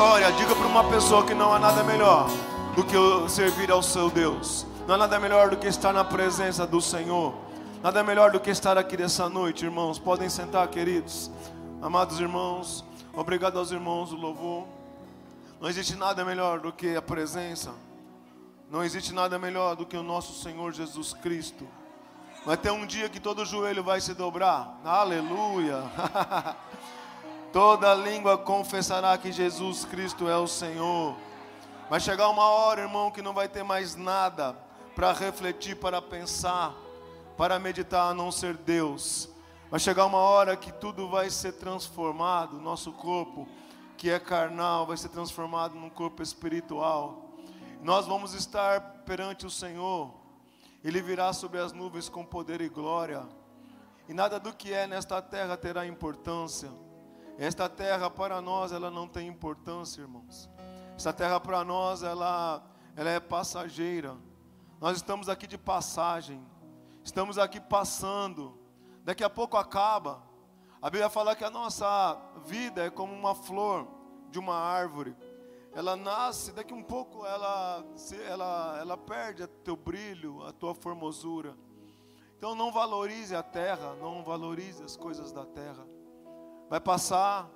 glória. Diga para uma pessoa que não há nada melhor do que servir ao seu Deus. Não há nada melhor do que estar na presença do Senhor. Nada melhor do que estar aqui nessa noite, irmãos. Podem sentar, queridos. Amados irmãos, obrigado aos irmãos do louvor. Não existe nada melhor do que a presença. Não existe nada melhor do que o nosso Senhor Jesus Cristo. Vai ter um dia que todo joelho vai se dobrar. Aleluia. Toda língua confessará que Jesus Cristo é o Senhor. Vai chegar uma hora, irmão, que não vai ter mais nada para refletir, para pensar, para meditar a não ser Deus. Vai chegar uma hora que tudo vai ser transformado, nosso corpo, que é carnal, vai ser transformado num corpo espiritual. Nós vamos estar perante o Senhor. Ele virá sobre as nuvens com poder e glória. E nada do que é nesta terra terá importância. Esta terra para nós ela não tem importância, irmãos. Esta terra para nós ela ela é passageira. Nós estamos aqui de passagem. Estamos aqui passando. Daqui a pouco acaba. A Bíblia fala que a nossa vida é como uma flor de uma árvore. Ela nasce, daqui um pouco ela ela ela perde o teu brilho, a tua formosura. Então não valorize a terra, não valorize as coisas da terra vai passar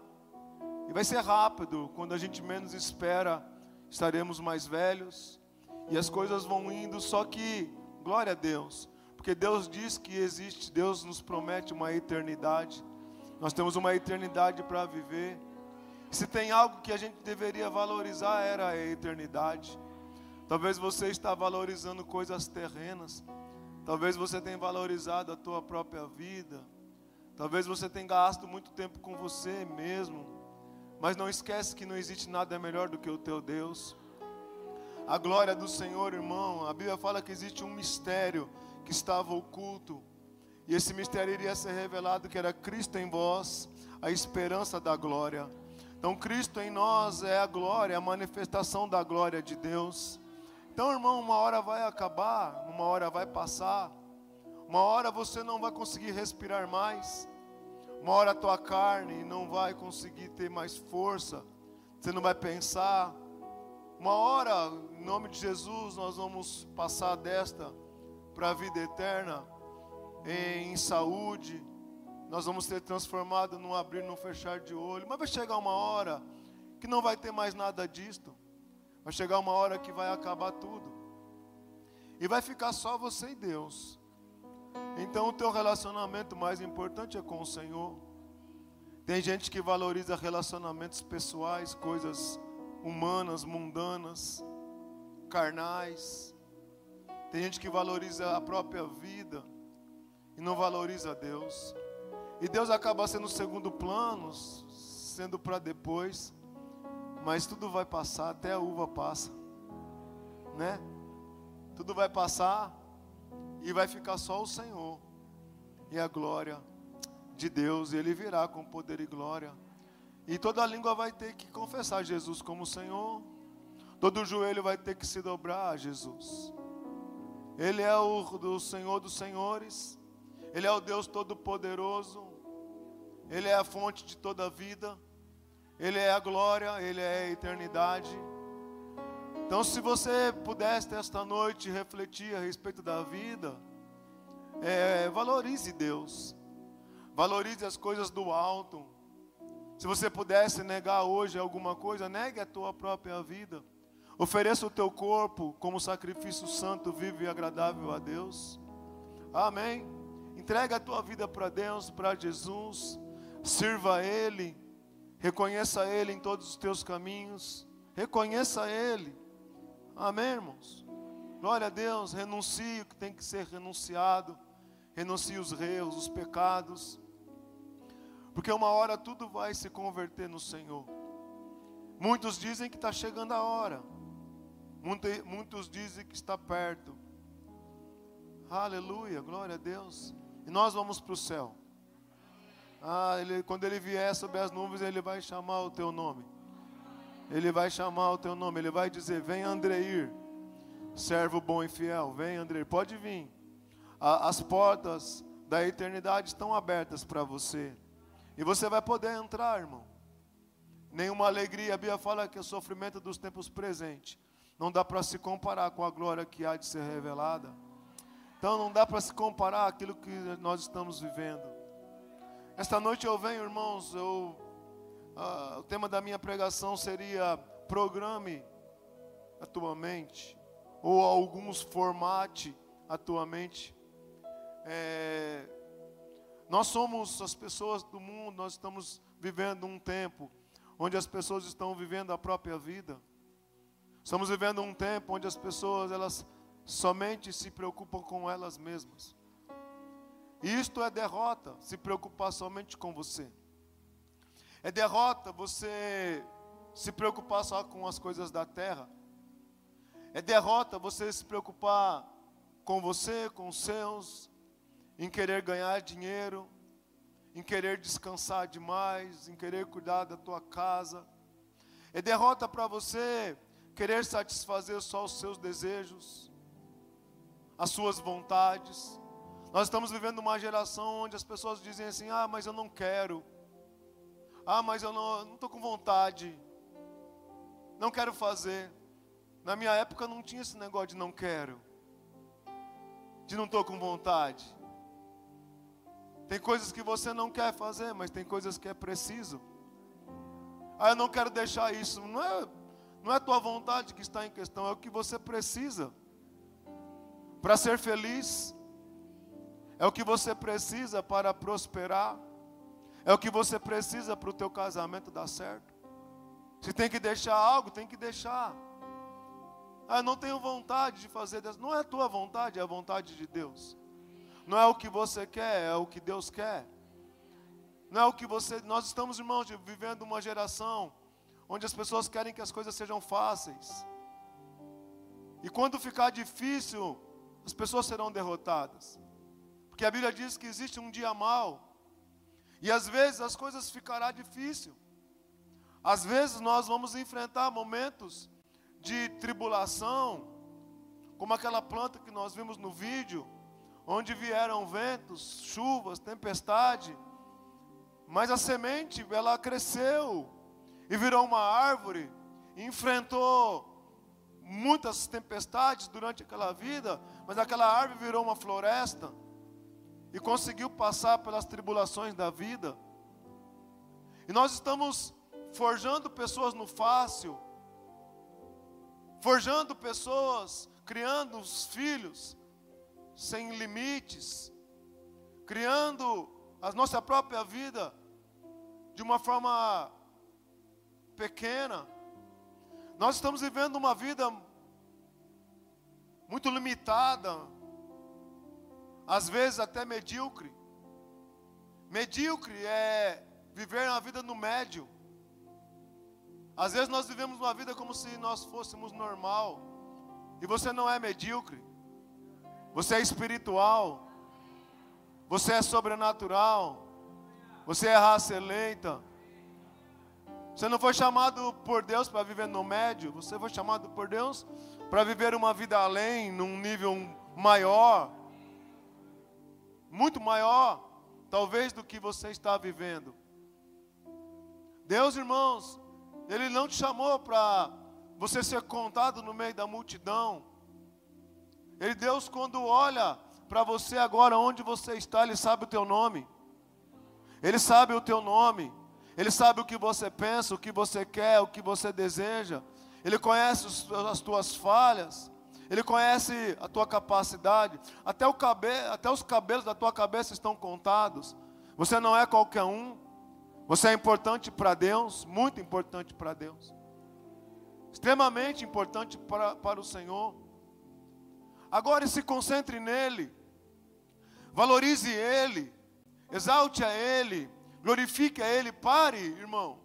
e vai ser rápido. Quando a gente menos espera, estaremos mais velhos e as coisas vão indo. Só que, glória a Deus, porque Deus diz que existe, Deus nos promete uma eternidade. Nós temos uma eternidade para viver. Se tem algo que a gente deveria valorizar, era a eternidade. Talvez você está valorizando coisas terrenas. Talvez você tenha valorizado a tua própria vida Talvez você tenha gasto muito tempo com você mesmo, mas não esquece que não existe nada melhor do que o teu Deus. A glória do Senhor, irmão, a Bíblia fala que existe um mistério que estava oculto, e esse mistério iria ser revelado que era Cristo em vós, a esperança da glória. Então, Cristo em nós é a glória, a manifestação da glória de Deus. Então, irmão, uma hora vai acabar, uma hora vai passar. Uma hora você não vai conseguir respirar mais. Uma hora a tua carne não vai conseguir ter mais força. Você não vai pensar. Uma hora, em nome de Jesus, nós vamos passar desta para a vida eterna em saúde. Nós vamos ser transformados num abrir, num fechar de olho. Mas vai chegar uma hora que não vai ter mais nada disto. Vai chegar uma hora que vai acabar tudo. E vai ficar só você e Deus. Então o teu relacionamento mais importante é com o Senhor. Tem gente que valoriza relacionamentos pessoais, coisas humanas, mundanas, carnais. Tem gente que valoriza a própria vida e não valoriza Deus. E Deus acaba sendo segundo plano, sendo para depois. Mas tudo vai passar, até a uva passa. Né? Tudo vai passar, e vai ficar só o Senhor e a glória de Deus, Ele virá com poder e glória. E toda língua vai ter que confessar Jesus como Senhor, todo joelho vai ter que se dobrar a Jesus. Ele é o do Senhor dos Senhores, Ele é o Deus Todo-Poderoso, Ele é a fonte de toda vida, Ele é a glória, Ele é a eternidade. Então, se você pudesse esta noite refletir a respeito da vida, é, valorize Deus, valorize as coisas do alto. Se você pudesse negar hoje alguma coisa, negue a tua própria vida. Ofereça o teu corpo como sacrifício santo, vivo e agradável a Deus. Amém. Entrega a tua vida para Deus, para Jesus. Sirva a Ele. Reconheça Ele em todos os teus caminhos. Reconheça Ele. Amém, irmãos? Glória a Deus. Renuncie o que tem que ser renunciado. Renuncie os erros, os pecados. Porque uma hora tudo vai se converter no Senhor. Muitos dizem que está chegando a hora. Muitos dizem que está perto. Aleluia, glória a Deus. E nós vamos para o céu. Ah, ele, quando ele vier sobre as nuvens, ele vai chamar o teu nome. Ele vai chamar o teu nome, ele vai dizer: Vem Andreir, servo bom e fiel. Vem Andreir, pode vir. as portas da eternidade estão abertas para você. E você vai poder entrar, irmão. nenhuma alegria. A Bíblia fala que o sofrimento dos tempos presentes não dá para se comparar com a glória que há de ser revelada. Então não dá para se comparar aquilo que nós estamos vivendo. Esta noite eu venho, irmãos, eu, uh, o tema da minha pregação seria programe a tua mente, ou alguns formate a tua mente. É, nós somos as pessoas do mundo, nós estamos vivendo um tempo onde as pessoas estão vivendo a própria vida. Estamos vivendo um tempo onde as pessoas elas somente se preocupam com elas mesmas. E isto é derrota, se preocupar somente com você. É derrota você se preocupar só com as coisas da terra. É derrota você se preocupar com você, com os seus, em querer ganhar dinheiro, em querer descansar demais, em querer cuidar da tua casa. É derrota para você querer satisfazer só os seus desejos, as suas vontades. Nós estamos vivendo uma geração onde as pessoas dizem assim: ah, mas eu não quero, ah, mas eu não estou com vontade, não quero fazer. Na minha época não tinha esse negócio de não quero, de não estou com vontade. Tem coisas que você não quer fazer, mas tem coisas que é preciso. Ah, eu não quero deixar isso. Não é, não é tua vontade que está em questão, é o que você precisa para ser feliz. É o que você precisa para prosperar. É o que você precisa para o teu casamento dar certo. Se tem que deixar algo, tem que deixar. Ah, não tenho vontade de fazer Deus. Não é a tua vontade, é a vontade de Deus. Não é o que você quer, é o que Deus quer. Não é o que você. Nós estamos, irmãos, vivendo uma geração onde as pessoas querem que as coisas sejam fáceis. E quando ficar difícil, as pessoas serão derrotadas. Porque a Bíblia diz que existe um dia mau. E às vezes as coisas ficará difícil. Às vezes nós vamos enfrentar momentos de tribulação, como aquela planta que nós vimos no vídeo, onde vieram ventos, chuvas, tempestade, mas a semente ela cresceu e virou uma árvore, enfrentou muitas tempestades durante aquela vida, mas aquela árvore virou uma floresta e conseguiu passar pelas tribulações da vida. E nós estamos forjando pessoas no fácil, forjando pessoas, criando os filhos sem limites, criando a nossa própria vida de uma forma pequena. Nós estamos vivendo uma vida muito limitada, às vezes até medíocre. Medíocre é viver uma vida no médio. Às vezes nós vivemos uma vida como se nós fôssemos normal. E você não é medíocre. Você é espiritual. Você é sobrenatural. Você é raça eleita. Você não foi chamado por Deus para viver no médio. Você foi chamado por Deus para viver uma vida além, num nível maior. Muito maior, talvez, do que você está vivendo. Deus, irmãos, Ele não te chamou para você ser contado no meio da multidão. Ele, Deus, quando olha para você agora, onde você está, Ele sabe o teu nome. Ele sabe o teu nome. Ele sabe o que você pensa, o que você quer, o que você deseja. Ele conhece as tuas falhas. Ele conhece a tua capacidade. Até, cabe, até os cabelos da tua cabeça estão contados. Você não é qualquer um. Você é importante para Deus, muito importante para Deus. Extremamente importante para, para o Senhor. Agora se concentre nele, valorize ele, exalte a ele, glorifique a ele. Pare, irmão,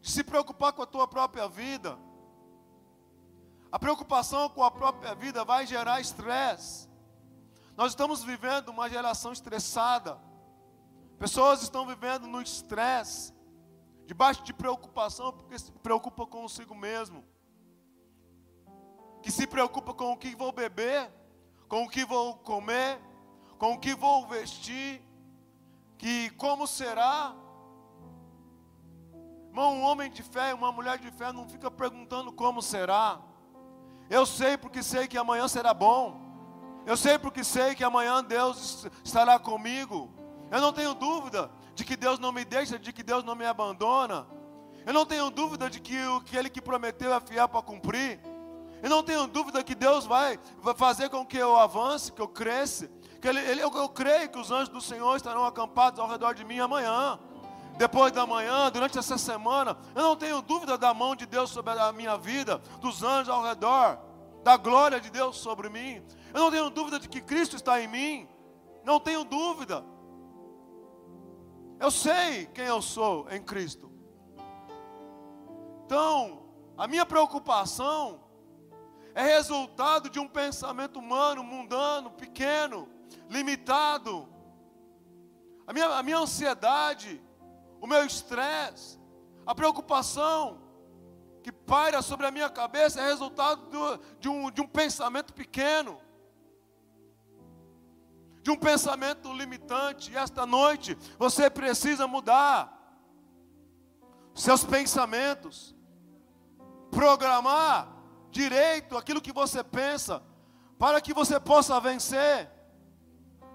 de se preocupar com a tua própria vida. A preocupação com a própria vida vai gerar estresse. Nós estamos vivendo uma geração estressada. Pessoas estão vivendo no estresse, debaixo de preocupação, porque se preocupa consigo mesmo. Que se preocupa com o que vou beber, com o que vou comer, com o que vou vestir, que como será. Irmão, um homem de fé, uma mulher de fé não fica perguntando como será. Eu sei porque sei que amanhã será bom. Eu sei porque sei que amanhã Deus estará comigo. Eu não tenho dúvida de que Deus não me deixa, de que Deus não me abandona. Eu não tenho dúvida de que o que Ele que prometeu é fiel para cumprir. Eu não tenho dúvida que Deus vai, fazer com que eu avance, que eu cresça. Que ele, ele, eu, eu creio que os anjos do Senhor estarão acampados ao redor de mim amanhã depois da manhã, durante essa semana, eu não tenho dúvida da mão de Deus sobre a minha vida, dos anjos ao redor, da glória de Deus sobre mim. Eu não tenho dúvida de que Cristo está em mim. Não tenho dúvida. Eu sei quem eu sou em Cristo. Então, a minha preocupação é resultado de um pensamento humano, mundano, pequeno, limitado. A minha, a minha ansiedade o meu estresse, a preocupação que paira sobre a minha cabeça é resultado do, de, um, de um pensamento pequeno, de um pensamento limitante. E esta noite você precisa mudar seus pensamentos, programar direito aquilo que você pensa, para que você possa vencer,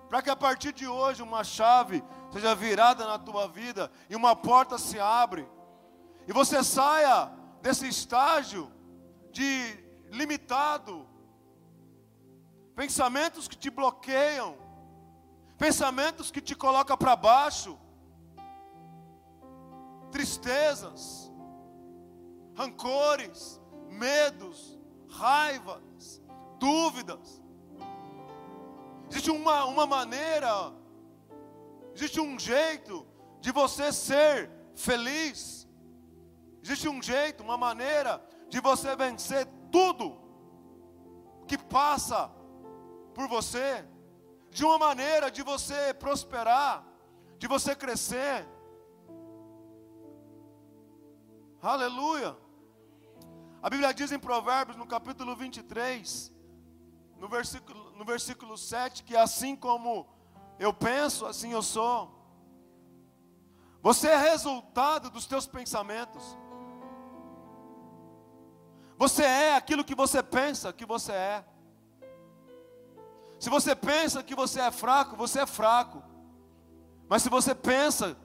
para que a partir de hoje uma chave seja virada na tua vida e uma porta se abre. E você saia desse estágio de limitado, pensamentos que te bloqueiam, pensamentos que te colocam para baixo, tristezas, rancores, medos, raivas, dúvidas. Existe uma, uma maneira Existe um jeito de você ser feliz. Existe um jeito, uma maneira de você vencer tudo que passa por você. De uma maneira de você prosperar, de você crescer. Aleluia. A Bíblia diz em Provérbios, no capítulo 23, no versículo, no versículo 7, que assim como eu penso, assim eu sou. Você é resultado dos teus pensamentos. Você é aquilo que você pensa que você é. Se você pensa que você é fraco, você é fraco. Mas se você pensa,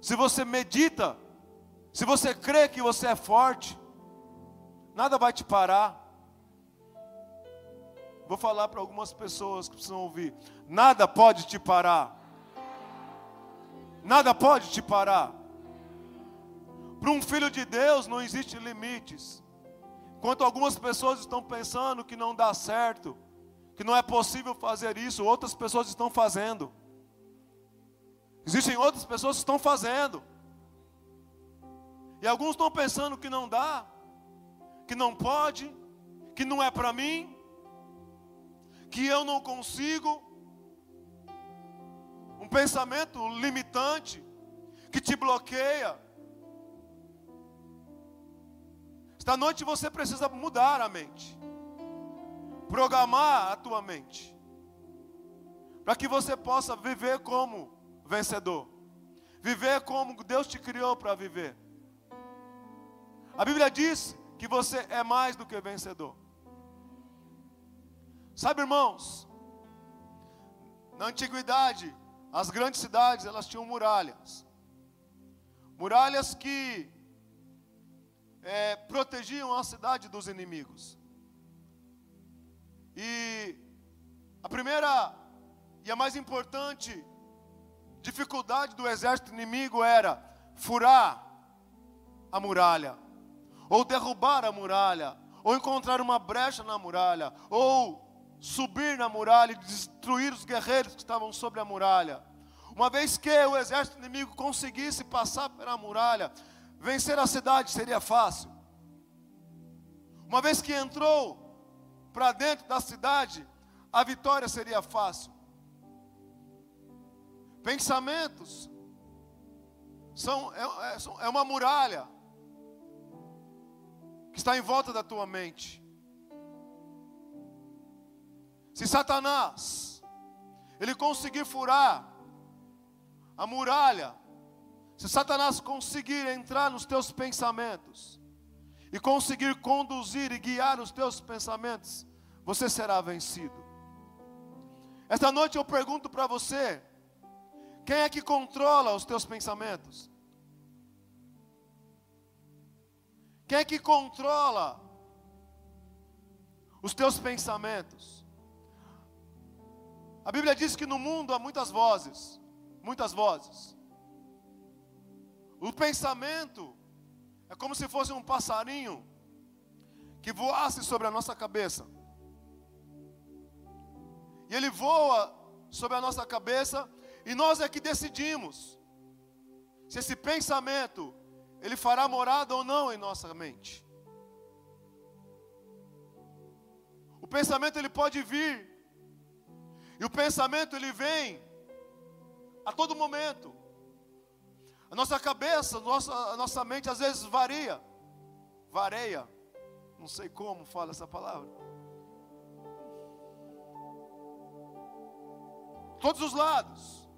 se você medita, se você crê que você é forte, nada vai te parar. Vou falar para algumas pessoas que precisam ouvir. Nada pode te parar. Nada pode te parar. Para um filho de Deus não existe limites. Enquanto algumas pessoas estão pensando que não dá certo, que não é possível fazer isso, outras pessoas estão fazendo. Existem outras pessoas que estão fazendo. E alguns estão pensando que não dá, que não pode, que não é para mim, que eu não consigo, um pensamento limitante que te bloqueia. Esta noite você precisa mudar a mente, programar a tua mente, para que você possa viver como vencedor, viver como Deus te criou para viver. A Bíblia diz que você é mais do que vencedor. Sabe, irmãos, na antiguidade, as grandes cidades, elas tinham muralhas. Muralhas que é, protegiam a cidade dos inimigos. E a primeira e a mais importante dificuldade do exército inimigo era furar a muralha, ou derrubar a muralha, ou encontrar uma brecha na muralha, ou subir na muralha e destruir os guerreiros que estavam sobre a muralha. Uma vez que o exército inimigo conseguisse passar pela muralha, vencer a cidade seria fácil. Uma vez que entrou para dentro da cidade, a vitória seria fácil. Pensamentos são, é, é, é uma muralha que está em volta da tua mente. Se Satanás ele conseguir furar a muralha, Se Satanás conseguir entrar nos teus pensamentos e conseguir conduzir e guiar os teus pensamentos, você será vencido. Esta noite eu pergunto para você: quem é que controla os teus pensamentos? Quem é que controla os teus pensamentos? A Bíblia diz que no mundo há muitas vozes, muitas vozes. O pensamento é como se fosse um passarinho que voasse sobre a nossa cabeça. E ele voa sobre a nossa cabeça e nós é que decidimos se esse pensamento ele fará morada ou não em nossa mente. O pensamento ele pode vir. E o pensamento ele vem a todo momento. A nossa cabeça, a nossa, a nossa mente às vezes varia, vareia, não sei como fala essa palavra. Todos os lados.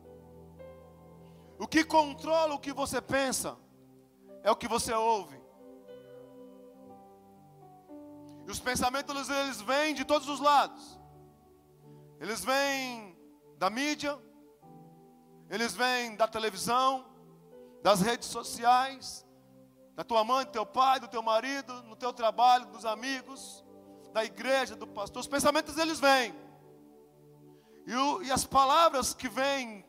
O que controla o que você pensa é o que você ouve. E os pensamentos eles vêm de todos os lados. Eles vêm da mídia, eles vêm da televisão, das redes sociais, da tua mãe, do teu pai, do teu marido, no teu trabalho, dos amigos, da igreja, do pastor. Os pensamentos eles vêm. E, o, e as palavras que vêm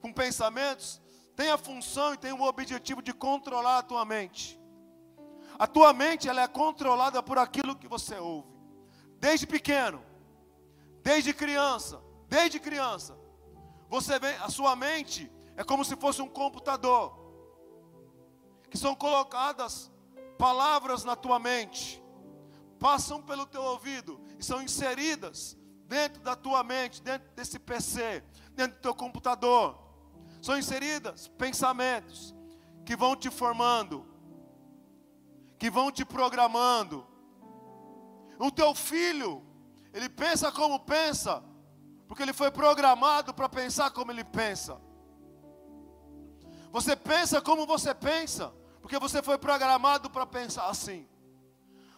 com pensamentos têm a função e têm o objetivo de controlar a tua mente. A tua mente ela é controlada por aquilo que você ouve. Desde pequeno, desde criança, desde criança, você vem, a sua mente é como se fosse um computador, que são colocadas palavras na tua mente, passam pelo teu ouvido e são inseridas dentro da tua mente, dentro desse PC, dentro do teu computador. São inseridas pensamentos que vão te formando, que vão te programando. O teu filho, ele pensa como pensa, porque ele foi programado para pensar como ele pensa. Você pensa como você pensa, porque você foi programado para pensar assim.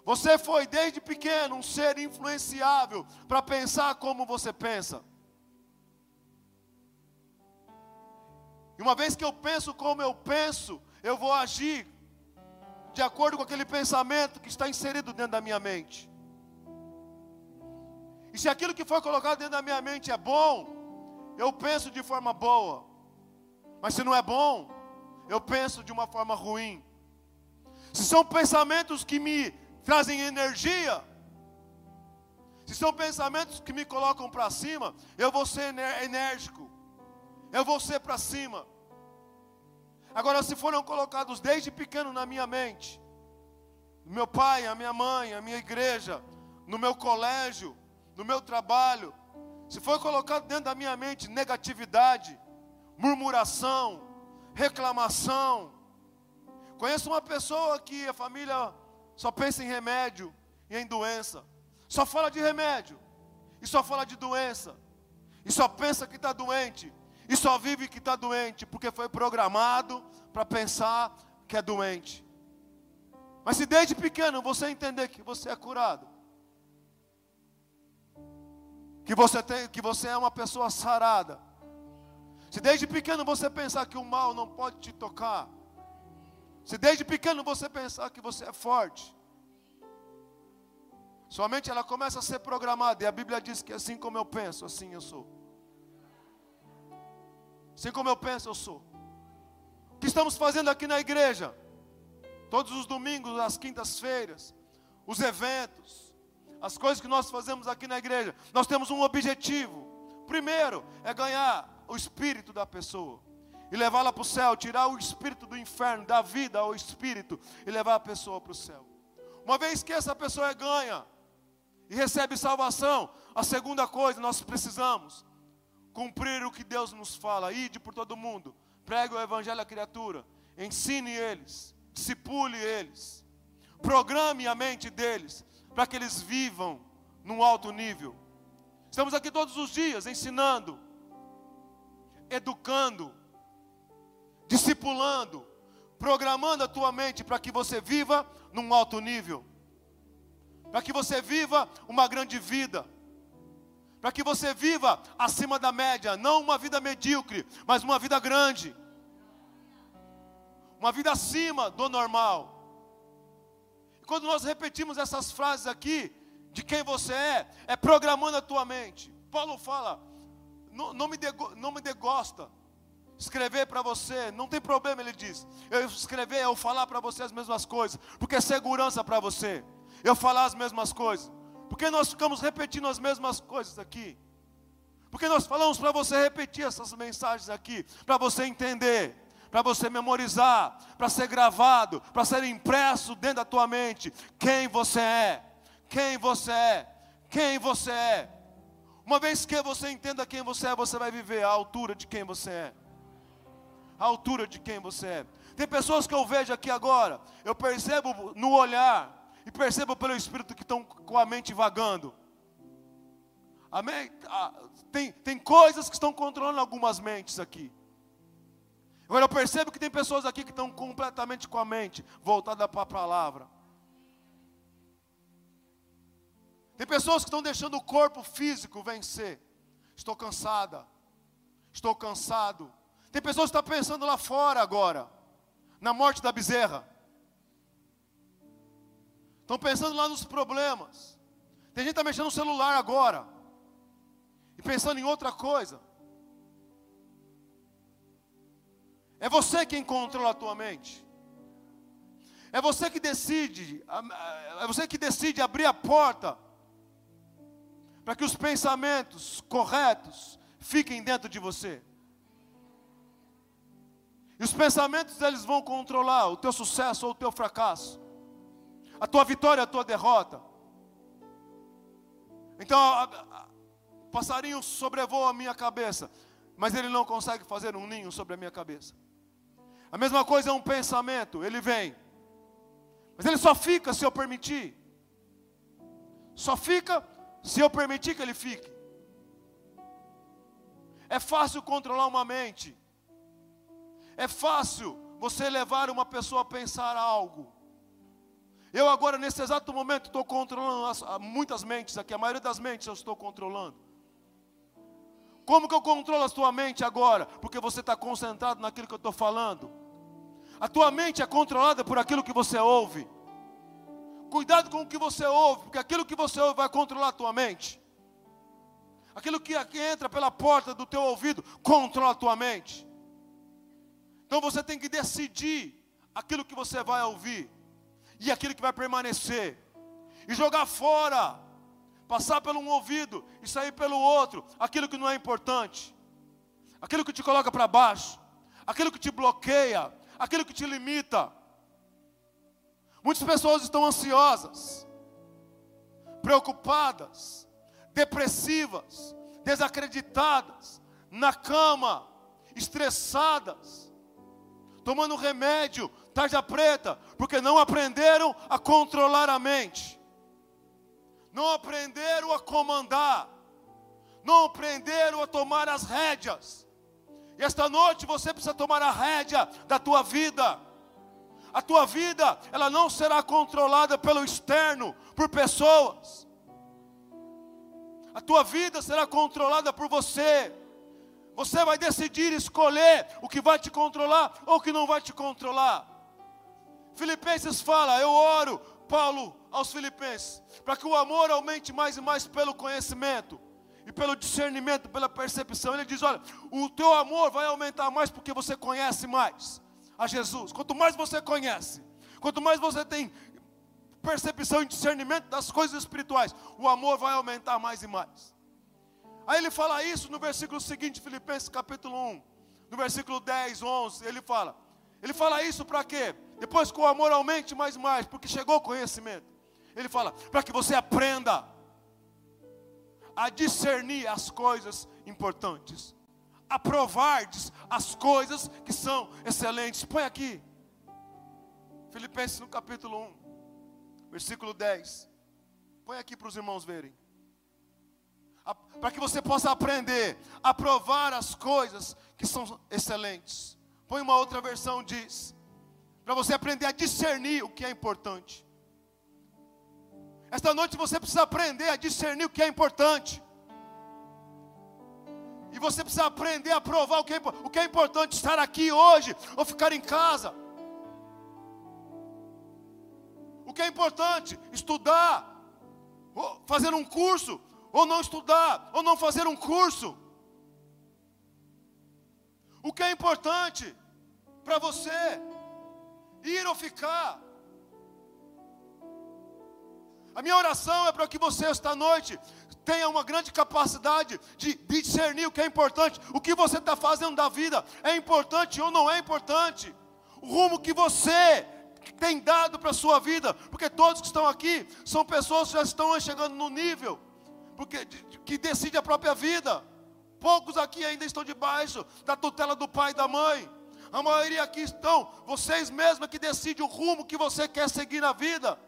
Você foi desde pequeno um ser influenciável para pensar como você pensa. E uma vez que eu penso como eu penso, eu vou agir de acordo com aquele pensamento que está inserido dentro da minha mente. E se aquilo que foi colocado dentro da minha mente é bom, eu penso de forma boa. Mas se não é bom, eu penso de uma forma ruim. Se são pensamentos que me trazem energia, se são pensamentos que me colocam para cima, eu vou ser enérgico, eu vou ser para cima. Agora, se foram colocados desde pequeno na minha mente, meu pai, a minha mãe, a minha igreja, no meu colégio, no meu trabalho, se foi colocado dentro da minha mente negatividade, murmuração, reclamação. Conheço uma pessoa que a família só pensa em remédio e em doença, só fala de remédio e só fala de doença, e só pensa que está doente, e só vive que está doente, porque foi programado para pensar que é doente. Mas se desde pequeno você entender que você é curado, que você, tem, que você é uma pessoa sarada, se desde pequeno você pensar que o mal não pode te tocar, se desde pequeno você pensar que você é forte, sua mente ela começa a ser programada, e a Bíblia diz que assim como eu penso, assim eu sou. Assim como eu penso, eu sou. O que estamos fazendo aqui na igreja? Todos os domingos, as quintas-feiras, os eventos, as coisas que nós fazemos aqui na igreja, nós temos um objetivo. Primeiro é ganhar o espírito da pessoa e levá-la para o céu, tirar o espírito do inferno, da vida ao espírito e levar a pessoa para o céu. Uma vez que essa pessoa é ganha e recebe salvação, a segunda coisa nós precisamos cumprir o que Deus nos fala, ide por todo mundo, pregue o evangelho à criatura, ensine eles, discipule eles, programe a mente deles para que eles vivam num alto nível. Estamos aqui todos os dias ensinando, educando, discipulando, programando a tua mente para que você viva num alto nível, para que você viva uma grande vida, para que você viva acima da média, não uma vida medíocre, mas uma vida grande, uma vida acima do normal. Quando nós repetimos essas frases aqui, de quem você é, é programando a tua mente. Paulo fala, não, não me, não me degosta escrever para você, não tem problema, ele diz. Eu escrever, eu falar para você as mesmas coisas, porque é segurança para você. Eu falar as mesmas coisas. Porque nós ficamos repetindo as mesmas coisas aqui. Porque nós falamos para você repetir essas mensagens aqui, para você entender, para você memorizar, para ser gravado, para ser impresso dentro da tua mente quem você é, quem você é, quem você é. Uma vez que você entenda quem você é, você vai viver a altura de quem você é. A altura de quem você é. Tem pessoas que eu vejo aqui agora, eu percebo no olhar, e percebo pelo Espírito que estão com a mente vagando. Amém? Tem, tem coisas que estão controlando algumas mentes aqui. Agora eu percebo que tem pessoas aqui que estão completamente com a mente voltada para a palavra. Tem pessoas que estão deixando o corpo físico vencer. Estou cansada. Estou cansado. Tem pessoas que estão pensando lá fora agora, na morte da bezerra. Estão pensando lá nos problemas. Tem gente que está mexendo no celular agora. E pensando em outra coisa. É você quem controla a tua mente. É você que decide, é você que decide abrir a porta para que os pensamentos corretos fiquem dentro de você. E os pensamentos eles vão controlar o teu sucesso ou o teu fracasso a tua vitória, a tua derrota. Então, o passarinho sobrevoa a minha cabeça, mas ele não consegue fazer um ninho sobre a minha cabeça. A mesma coisa é um pensamento, ele vem, mas ele só fica se eu permitir. Só fica se eu permitir que ele fique. É fácil controlar uma mente. É fácil você levar uma pessoa a pensar algo. Eu agora, nesse exato momento, estou controlando as, muitas mentes aqui, a maioria das mentes eu estou controlando. Como que eu controlo a tua mente agora? Porque você está concentrado naquilo que eu estou falando. A tua mente é controlada por aquilo que você ouve. Cuidado com o que você ouve, porque aquilo que você ouve vai controlar a tua mente. Aquilo que entra pela porta do teu ouvido controla a tua mente. Então você tem que decidir aquilo que você vai ouvir e aquilo que vai permanecer, e jogar fora, passar pelo um ouvido e sair pelo outro, aquilo que não é importante, aquilo que te coloca para baixo, aquilo que te bloqueia, aquilo que te limita. Muitas pessoas estão ansiosas, preocupadas, depressivas, desacreditadas, na cama, estressadas, tomando remédio tarja preta, porque não aprenderam a controlar a mente, não aprenderam a comandar, não aprenderam a tomar as rédeas. E esta noite você precisa tomar a rédea da tua vida. A tua vida, ela não será controlada pelo externo, por pessoas. A tua vida será controlada por você. Você vai decidir escolher o que vai te controlar ou o que não vai te controlar. Filipenses fala, eu oro, Paulo aos Filipenses, para que o amor aumente mais e mais pelo conhecimento e pelo discernimento, pela percepção. Ele diz: olha, o teu amor vai aumentar mais porque você conhece mais a Jesus. Quanto mais você conhece, quanto mais você tem percepção e discernimento das coisas espirituais, o amor vai aumentar mais e mais. Aí ele fala isso no versículo seguinte, Filipenses capítulo 1, no versículo 10, 11, ele fala: ele fala isso para quê? Depois que o amor aumente mais e mais, porque chegou o conhecimento. Ele fala, para que você aprenda a discernir as coisas importantes, a as coisas que são excelentes. Põe aqui, Filipenses no capítulo 1, versículo 10. Põe aqui para os irmãos verem. Para que você possa aprender a provar as coisas que são excelentes. Põe uma outra versão, diz. Para você aprender a discernir o que é importante. Esta noite você precisa aprender a discernir o que é importante. E você precisa aprender a provar o que é, o que é importante estar aqui hoje ou ficar em casa. O que é importante? Estudar, fazer um curso, ou não estudar, ou não fazer um curso. O que é importante para você? Ir ou ficar? A minha oração é para que você esta noite tenha uma grande capacidade de discernir o que é importante, o que você está fazendo da vida é importante ou não é importante, o rumo que você tem dado para a sua vida, porque todos que estão aqui são pessoas que já estão chegando no nível, porque que decide a própria vida. Poucos aqui ainda estão debaixo da tutela do pai e da mãe. A maioria aqui estão, vocês mesmos que decidem o rumo que você quer seguir na vida.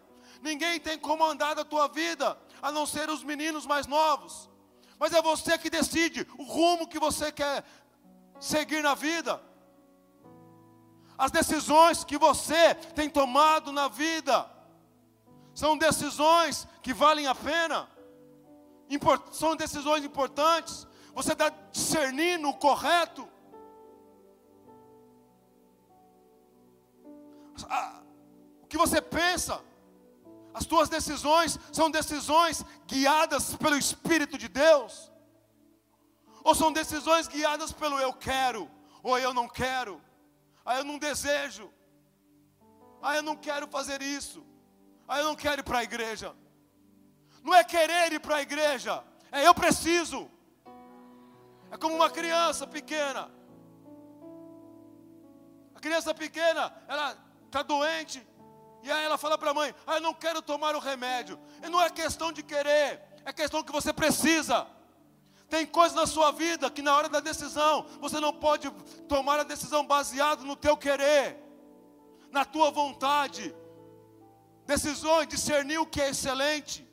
Ninguém tem comandado a tua vida, a não ser os meninos mais novos. Mas é você que decide o rumo que você quer seguir na vida. As decisões que você tem tomado na vida são decisões que valem a pena, são decisões importantes, você está discernindo o correto. O que você pensa, as tuas decisões são decisões guiadas pelo Espírito de Deus, ou são decisões guiadas pelo eu quero, ou eu não quero, ah, eu não desejo, ah, eu não quero fazer isso, ah, eu não quero ir para a igreja. Não é querer ir para a igreja, é eu preciso. É como uma criança pequena. A criança pequena, ela está doente. E aí ela fala para a mãe: Ah, eu não quero tomar o remédio. E não é questão de querer, é questão que você precisa. Tem coisas na sua vida que na hora da decisão você não pode tomar a decisão baseada no teu querer, na tua vontade. Decisões, discernir o que é excelente.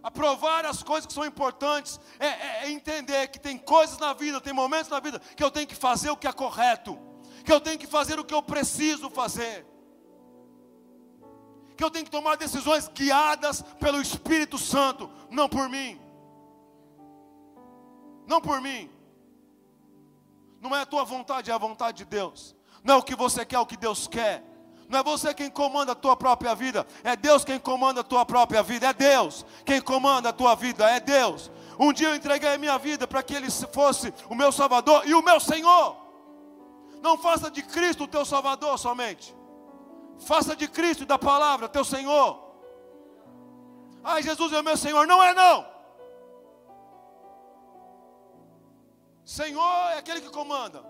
Aprovar as coisas que são importantes é, é, é, entender que tem coisas na vida, tem momentos na vida que eu tenho que fazer o que é correto, que eu tenho que fazer o que eu preciso fazer, que eu tenho que tomar decisões guiadas pelo Espírito Santo, não por mim, não por mim. Não é a tua vontade, é a vontade de Deus. Não é o que você quer, é o que Deus quer. Não é você quem comanda a tua própria vida, é Deus quem comanda a tua própria vida, é Deus quem comanda a tua vida, é Deus. Um dia eu entreguei a minha vida para que Ele fosse o meu Salvador e o meu Senhor. Não faça de Cristo o teu Salvador somente, faça de Cristo e da palavra teu Senhor. Ai, Jesus é o meu Senhor, não é não. Senhor é aquele que comanda,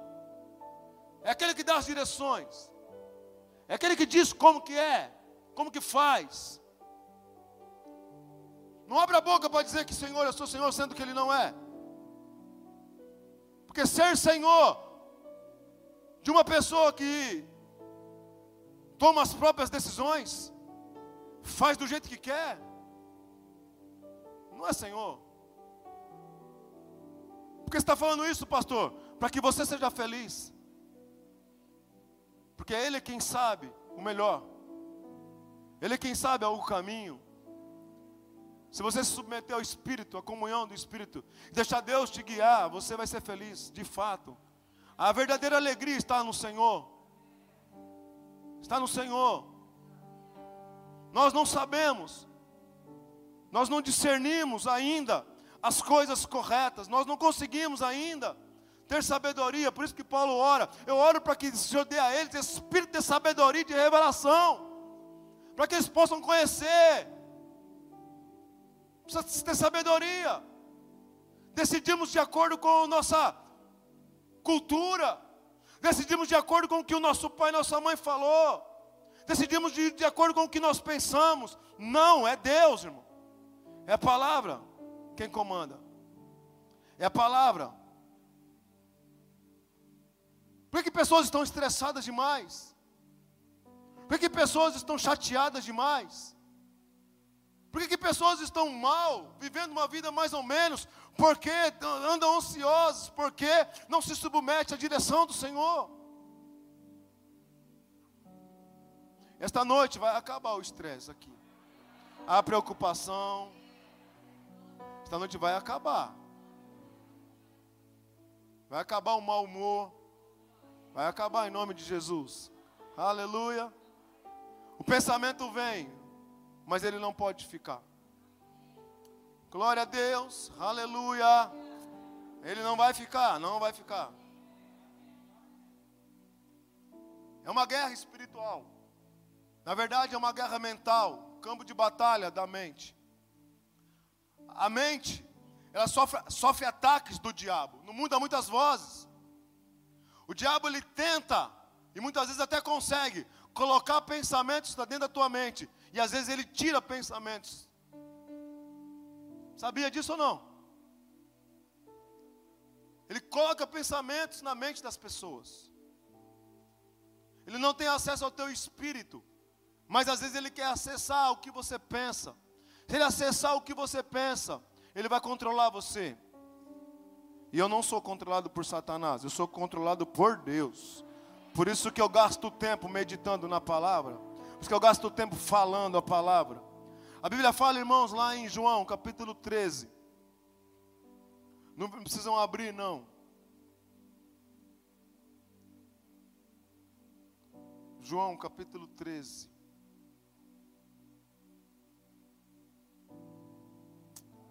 é aquele que dá as direções. É aquele que diz como que é, como que faz. Não abre a boca para dizer que Senhor, eu sou Senhor, sendo que Ele não é. Porque ser Senhor de uma pessoa que toma as próprias decisões, faz do jeito que quer, não é Senhor. Porque você está falando isso, pastor? Para que você seja feliz. Porque Ele é quem sabe o melhor. Ele é quem sabe o caminho. Se você se submeter ao Espírito, à comunhão do Espírito, deixar Deus te guiar, você vai ser feliz, de fato. A verdadeira alegria está no Senhor. Está no Senhor. Nós não sabemos, nós não discernimos ainda as coisas corretas, nós não conseguimos ainda ter sabedoria. Por isso que Paulo ora. Eu oro para que o Senhor dê a eles espírito de sabedoria e de revelação. Para que eles possam conhecer. Precisa ter sabedoria. Decidimos de acordo com nossa cultura. Decidimos de acordo com o que o nosso pai e nossa mãe falou. Decidimos de, de acordo com o que nós pensamos. Não, é Deus, irmão. É a palavra quem comanda. É a palavra. Por que pessoas estão estressadas demais? Por que pessoas estão chateadas demais? Por que, que pessoas estão mal, vivendo uma vida mais ou menos? Porque andam ansiosos, porque não se submete à direção do Senhor. Esta noite vai acabar o estresse aqui. A preocupação. Esta noite vai acabar. Vai acabar o mau humor. Vai acabar em nome de Jesus. Aleluia. O pensamento vem, mas ele não pode ficar. Glória a Deus, aleluia. Ele não vai ficar, não vai ficar. É uma guerra espiritual. Na verdade, é uma guerra mental, campo de batalha da mente. A mente, ela sofre, sofre ataques do diabo. No mundo há muitas vozes. O diabo ele tenta, e muitas vezes até consegue, colocar pensamentos dentro da tua mente. E às vezes ele tira pensamentos. Sabia disso ou não? Ele coloca pensamentos na mente das pessoas. Ele não tem acesso ao teu espírito. Mas às vezes ele quer acessar o que você pensa. Se ele acessar o que você pensa, ele vai controlar você. E eu não sou controlado por Satanás, eu sou controlado por Deus. Por isso que eu gasto tempo meditando na palavra. Por isso que eu gasto tempo falando a palavra. A Bíblia fala, irmãos, lá em João, capítulo 13. Não precisam abrir, não. João, capítulo 13.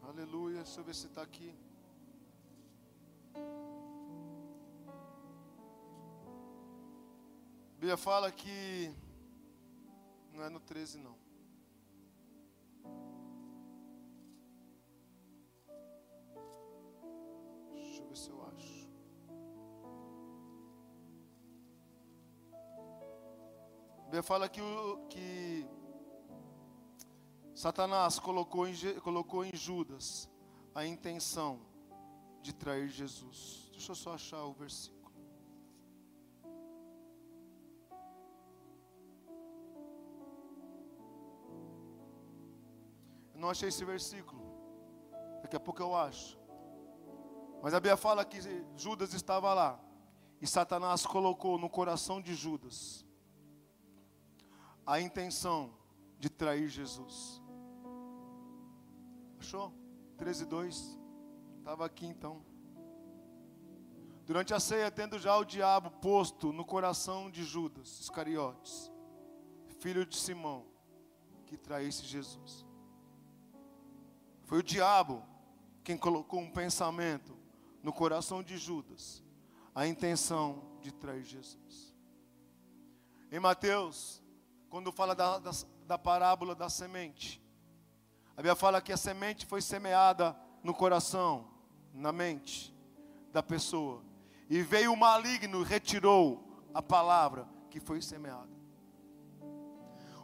Aleluia. Deixa eu ver se está aqui. Bíblia fala que não é no 13 não. Deixa eu ver se eu acho. Bíblia fala que, que Satanás colocou em, colocou em Judas a intenção de trair Jesus. Deixa eu só achar o versículo. Não achei esse versículo. Daqui a pouco eu acho. Mas a Bíblia fala que Judas estava lá. E Satanás colocou no coração de Judas a intenção de trair Jesus. Achou? 13, 2. Estava aqui então. Durante a ceia, tendo já o diabo posto no coração de Judas Iscariotes, filho de Simão, que traísse Jesus. Foi o diabo quem colocou um pensamento no coração de Judas, a intenção de trair Jesus. Em Mateus, quando fala da, da, da parábola da semente, a Bíblia fala que a semente foi semeada no coração, na mente da pessoa, e veio o maligno e retirou a palavra que foi semeada.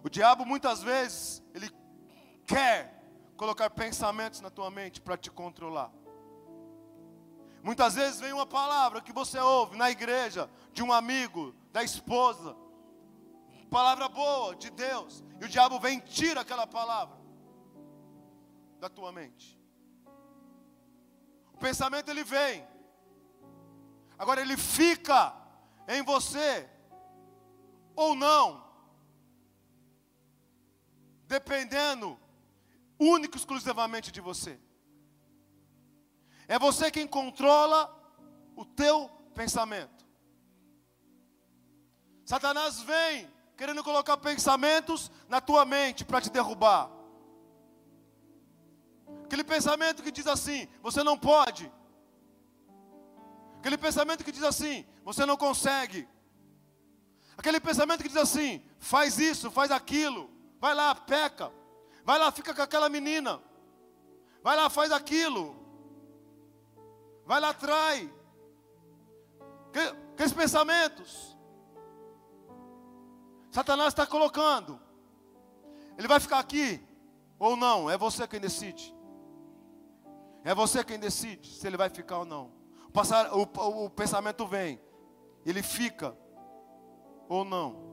O diabo muitas vezes, ele quer colocar pensamentos na tua mente para te controlar. Muitas vezes vem uma palavra que você ouve na igreja, de um amigo, da esposa, palavra boa de Deus, e o diabo vem e tira aquela palavra da tua mente. O pensamento ele vem, agora ele fica em você ou não, dependendo único exclusivamente de você. É você quem controla o teu pensamento. Satanás vem querendo colocar pensamentos na tua mente para te derrubar. Aquele pensamento que diz assim: você não pode. Aquele pensamento que diz assim: você não consegue. Aquele pensamento que diz assim: faz isso, faz aquilo, vai lá, peca. Vai lá, fica com aquela menina. Vai lá, faz aquilo. Vai lá, trai. Aqueles pensamentos. Satanás está colocando. Ele vai ficar aqui ou não? É você quem decide. É você quem decide se ele vai ficar ou não. O, passar, o, o, o pensamento vem. Ele fica ou não.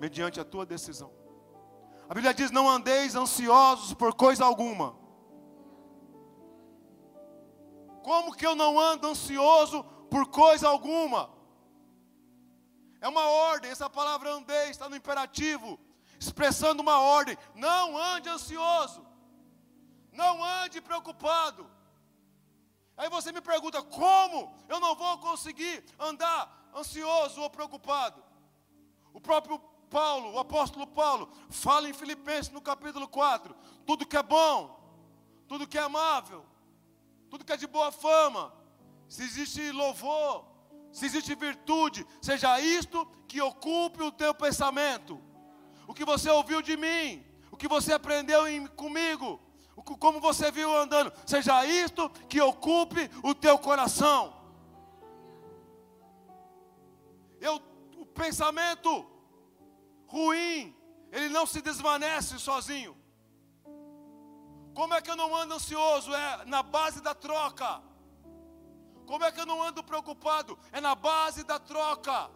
Mediante a tua decisão. A Bíblia diz: Não andeis ansiosos por coisa alguma. Como que eu não ando ansioso por coisa alguma? É uma ordem, essa palavra andei está no imperativo, expressando uma ordem. Não ande ansioso, não ande preocupado. Aí você me pergunta: como eu não vou conseguir andar ansioso ou preocupado? O próprio Paulo, o apóstolo Paulo, fala em Filipenses no capítulo 4: tudo que é bom, tudo que é amável, tudo que é de boa fama, se existe louvor, se existe virtude, seja isto que ocupe o teu pensamento. O que você ouviu de mim, o que você aprendeu em, comigo, o, como você viu andando, seja isto que ocupe o teu coração. Eu, o pensamento ruim, ele não se desvanece sozinho. Como é que eu não ando ansioso? É na base da troca. Como é que eu não ando preocupado? É na base da troca.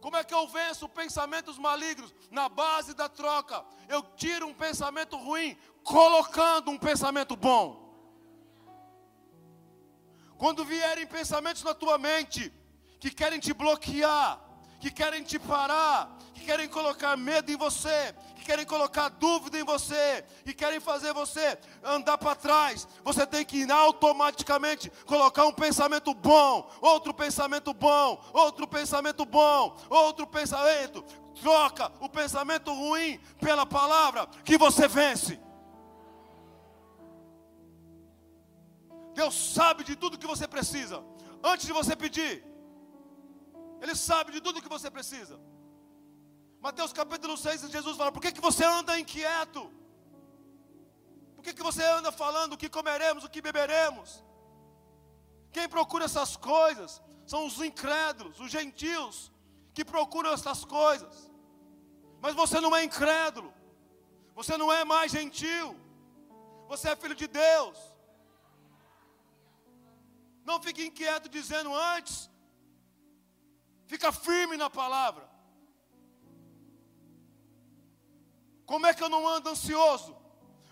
Como é que eu venço pensamentos malignos? Na base da troca. Eu tiro um pensamento ruim, colocando um pensamento bom. Quando vierem pensamentos na tua mente que querem te bloquear, que querem te parar, que querem colocar medo em você, que querem colocar dúvida em você, que querem fazer você andar para trás, você tem que automaticamente colocar um pensamento bom, outro pensamento bom, outro pensamento bom, outro pensamento. Troca o pensamento ruim pela palavra que você vence. Deus sabe de tudo que você precisa. Antes de você pedir, ele sabe de tudo que você precisa. Mateus capítulo 6, Jesus fala: Por que, que você anda inquieto? Por que, que você anda falando o que comeremos, o que beberemos? Quem procura essas coisas são os incrédulos, os gentios, que procuram essas coisas. Mas você não é incrédulo, você não é mais gentil, você é filho de Deus. Não fique inquieto dizendo antes Fica firme na palavra. Como é que eu não ando ansioso?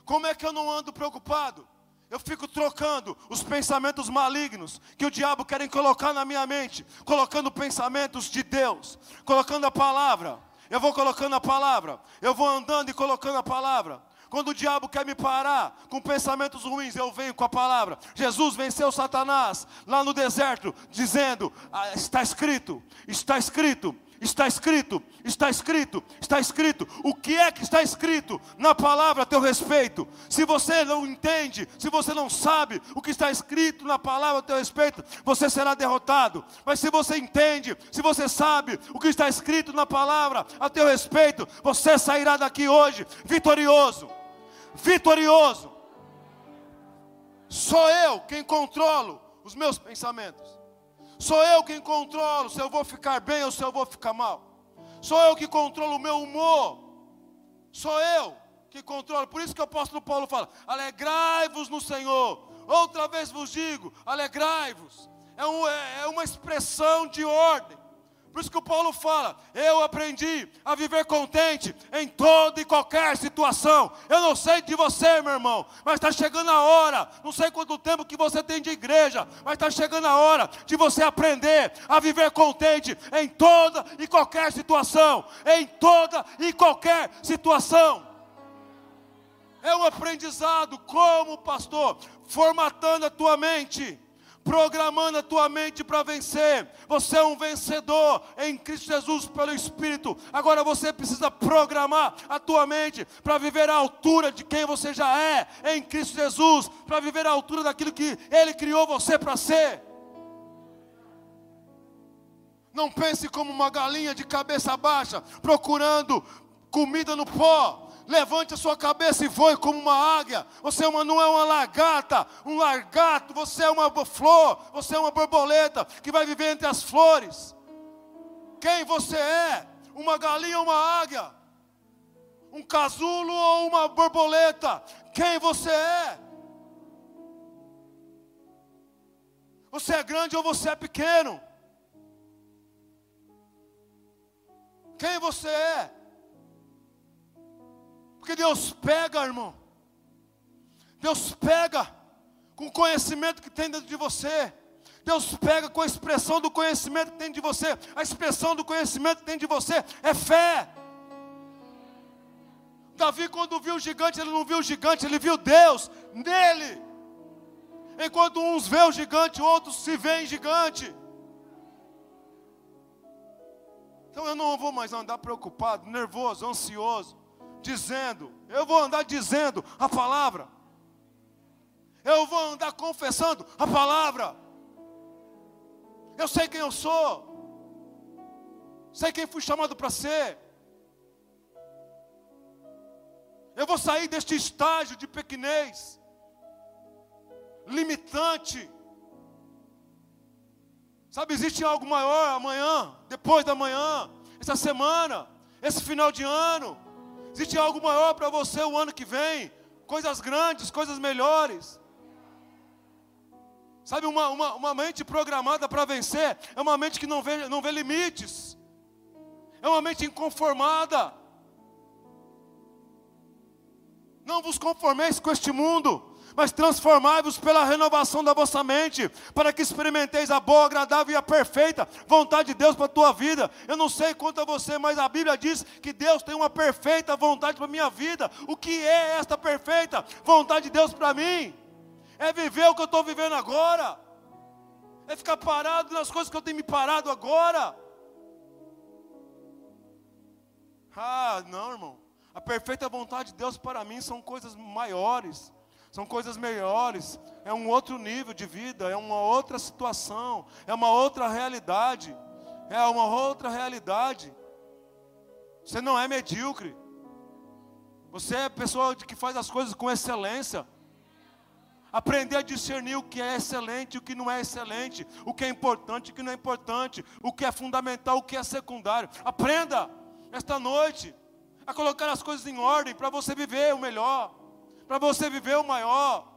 Como é que eu não ando preocupado? Eu fico trocando os pensamentos malignos que o diabo querem colocar na minha mente, colocando pensamentos de Deus, colocando a palavra. Eu vou colocando a palavra, eu vou andando e colocando a palavra. Quando o diabo quer me parar com pensamentos ruins, eu venho com a palavra. Jesus venceu Satanás lá no deserto, dizendo: ah, Está escrito, está escrito, está escrito, está escrito, está escrito. O que é que está escrito na palavra a teu respeito? Se você não entende, se você não sabe o que está escrito na palavra a teu respeito, você será derrotado. Mas se você entende, se você sabe o que está escrito na palavra a teu respeito, você sairá daqui hoje vitorioso vitorioso. Sou eu quem controlo os meus pensamentos. Sou eu quem controlo se eu vou ficar bem ou se eu vou ficar mal. Sou eu que controlo o meu humor. Sou eu que controlo. Por isso que o apóstolo Paulo fala: alegrai-vos no Senhor. Outra vez vos digo: alegrai-vos. É, um, é, é uma expressão de ordem. Por isso que o Paulo fala: eu aprendi a viver contente em toda e qualquer situação. Eu não sei de você, meu irmão, mas está chegando a hora. Não sei quanto tempo que você tem de igreja, mas está chegando a hora de você aprender a viver contente em toda e qualquer situação. Em toda e qualquer situação. É um aprendizado, como pastor, formatando a tua mente programando a tua mente para vencer. Você é um vencedor em Cristo Jesus pelo Espírito. Agora você precisa programar a tua mente para viver a altura de quem você já é em Cristo Jesus, para viver a altura daquilo que Ele criou você para ser. Não pense como uma galinha de cabeça baixa, procurando comida no pó. Levante a sua cabeça e voe como uma águia. Você é não é uma lagarta, um largato. Você é uma flor, você é uma borboleta que vai viver entre as flores. Quem você é? Uma galinha ou uma águia? Um casulo ou uma borboleta? Quem você é? Você é grande ou você é pequeno? Quem você é? Porque Deus pega, irmão. Deus pega com o conhecimento que tem dentro de você. Deus pega com a expressão do conhecimento que tem de você. A expressão do conhecimento que tem de você é fé. Davi, quando viu o gigante, ele não viu o gigante, ele viu Deus nele. Enquanto uns vê o gigante, outros se veem gigante. Então eu não vou mais andar preocupado, nervoso, ansioso, dizendo, eu vou andar dizendo a palavra. Eu vou andar confessando a palavra. Eu sei quem eu sou. Sei quem fui chamado para ser. Eu vou sair deste estágio de pequenez, limitante. Sabe, existe algo maior amanhã, depois da manhã, essa semana, esse final de ano. Existe algo maior para você o ano que vem, coisas grandes, coisas melhores. Sabe, uma, uma, uma mente programada para vencer é uma mente que não vê, não vê limites, é uma mente inconformada. Não vos conformeis com este mundo, mas transformai-vos pela renovação da vossa mente, para que experimenteis a boa, agradável e a perfeita vontade de Deus para a tua vida. Eu não sei quanto a você, mas a Bíblia diz que Deus tem uma perfeita vontade para a minha vida. O que é esta perfeita vontade de Deus para mim? É viver o que eu estou vivendo agora, é ficar parado nas coisas que eu tenho me parado agora. Ah, não, irmão. A perfeita vontade de Deus para mim são coisas maiores, são coisas melhores, é um outro nível de vida, é uma outra situação, é uma outra realidade, é uma outra realidade. Você não é medíocre, você é pessoa que faz as coisas com excelência. Aprender a discernir o que é excelente e o que não é excelente, o que é importante e o que não é importante, o que é fundamental, o que é secundário. Aprenda esta noite a colocar as coisas em ordem para você viver o melhor, para você viver o maior.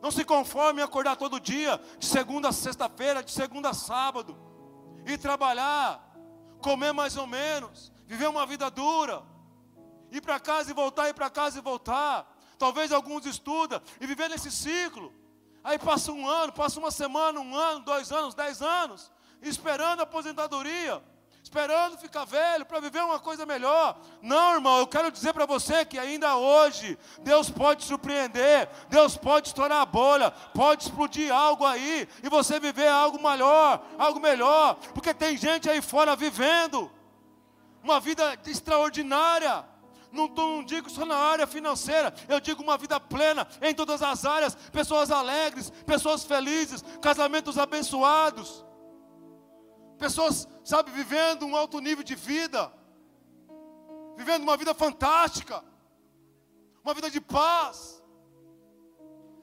Não se conforme em acordar todo dia, de segunda a sexta-feira, de segunda a sábado, e trabalhar, comer mais ou menos, viver uma vida dura, ir para casa e voltar, ir para casa e voltar. Talvez alguns estudam e viver nesse ciclo. Aí passa um ano, passa uma semana, um ano, dois anos, dez anos, esperando a aposentadoria esperando ficar velho para viver uma coisa melhor. Não, irmão, eu quero dizer para você que ainda hoje Deus pode surpreender, Deus pode estourar a bolha, pode explodir algo aí e você viver algo melhor, algo melhor, porque tem gente aí fora vivendo uma vida extraordinária. Não, não digo só na área financeira, eu digo uma vida plena em todas as áreas, pessoas alegres, pessoas felizes, casamentos abençoados pessoas, sabe, vivendo um alto nível de vida, vivendo uma vida fantástica, uma vida de paz.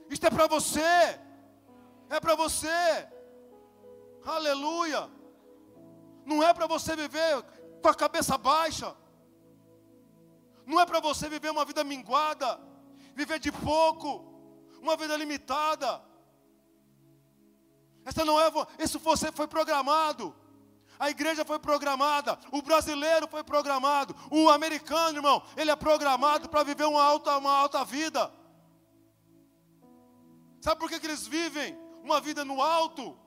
Isto é para você, é para você, aleluia. Não é para você viver com a cabeça baixa, não é para você viver uma vida minguada, viver de pouco, uma vida limitada. Essa não é, isso você foi programado. A igreja foi programada, o brasileiro foi programado, o americano, irmão, ele é programado para viver uma alta, uma alta vida. Sabe por que, que eles vivem uma vida no alto?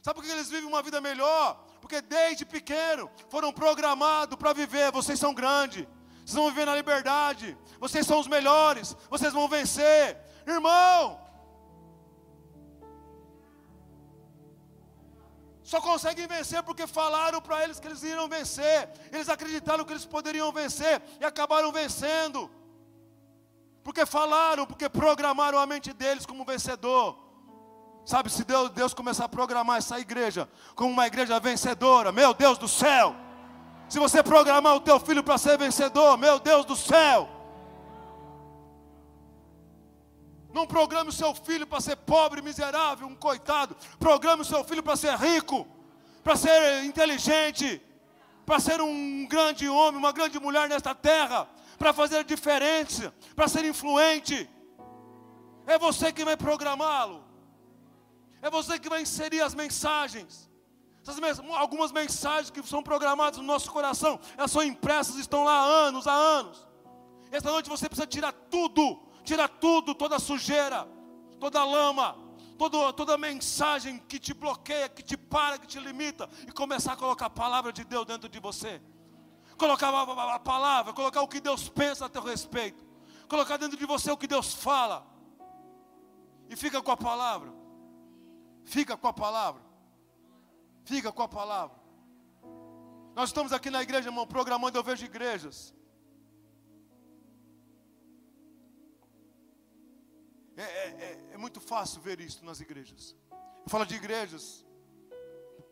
Sabe por que eles vivem uma vida melhor? Porque desde pequeno foram programados para viver. Vocês são grandes, vocês vão viver na liberdade, vocês são os melhores, vocês vão vencer. Irmão, Só conseguem vencer porque falaram para eles que eles iriam vencer. Eles acreditaram que eles poderiam vencer e acabaram vencendo. Porque falaram, porque programaram a mente deles como vencedor. Sabe, se Deus, Deus começar a programar essa igreja como uma igreja vencedora, meu Deus do céu. Se você programar o teu filho para ser vencedor, meu Deus do céu. Não programe o seu filho para ser pobre, miserável, um coitado. Programe o seu filho para ser rico, para ser inteligente, para ser um grande homem, uma grande mulher nesta terra, para fazer diferença, para ser influente. É você que vai programá-lo. É você que vai inserir as mensagens. algumas mensagens que são programadas no nosso coração, elas são impressas, estão lá há anos, há anos. Esta noite você precisa tirar tudo, tirar tudo, toda sujeira, toda lama, toda, toda mensagem que te bloqueia, que te para, que te limita, e começar a colocar a palavra de Deus dentro de você. Colocar a palavra, colocar o que Deus pensa a teu respeito, colocar dentro de você o que Deus fala, e fica com a palavra, fica com a palavra, fica com a palavra. Nós estamos aqui na igreja, irmão, programando, eu vejo igrejas. É, é, é, é, muito fácil ver isso nas igrejas. Eu falo de igrejas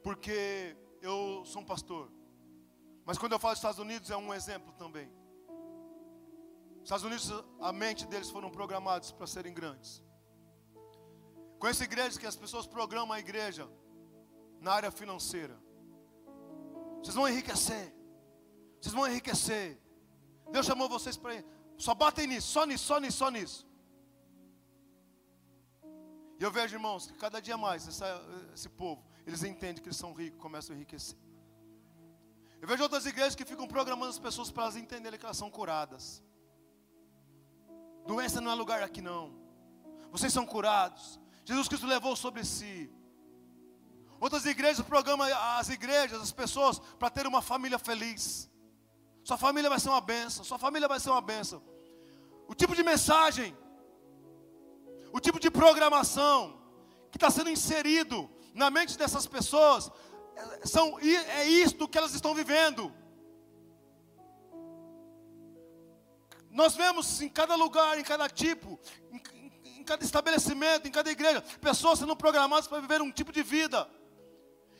porque eu sou um pastor. Mas quando eu falo dos Estados Unidos é um exemplo também. Os Estados Unidos, a mente deles foram programados para serem grandes. Conheço igrejas que as pessoas programam a igreja na área financeira. Vocês vão enriquecer. Vocês vão enriquecer. Deus chamou vocês para. Só batem nisso, só nisso, só nisso, só nisso. E eu vejo, irmãos, que cada dia mais essa, esse povo, eles entendem que eles são ricos, começam a enriquecer. Eu vejo outras igrejas que ficam programando as pessoas para elas entenderem que elas são curadas. Doença não é lugar aqui não. Vocês são curados. Jesus Cristo levou sobre si. Outras igrejas programam as igrejas, as pessoas, para ter uma família feliz. Sua família vai ser uma benção. Sua família vai ser uma benção. O tipo de mensagem o tipo de programação que está sendo inserido na mente dessas pessoas é, são, é isto que elas estão vivendo. Nós vemos em cada lugar, em cada tipo, em, em cada estabelecimento, em cada igreja, pessoas sendo programadas para viver um tipo de vida.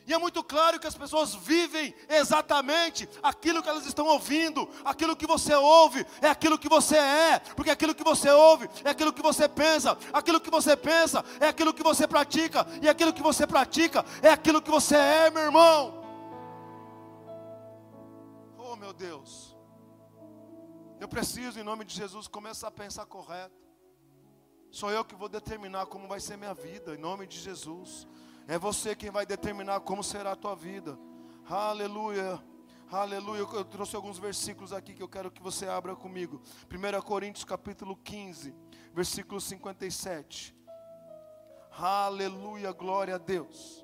E é muito claro que as pessoas vivem exatamente aquilo que elas estão ouvindo. Aquilo que você ouve é aquilo que você é. Porque aquilo que você ouve é aquilo que você pensa. Aquilo que você pensa é aquilo que você pratica. E aquilo que você pratica é aquilo que você é, meu irmão. Oh, meu Deus. Eu preciso, em nome de Jesus, começar a pensar correto. Sou eu que vou determinar como vai ser minha vida, em nome de Jesus. É você quem vai determinar como será a tua vida. Aleluia. Aleluia. Eu trouxe alguns versículos aqui que eu quero que você abra comigo. 1 Coríntios capítulo 15, versículo 57. Aleluia, glória a Deus.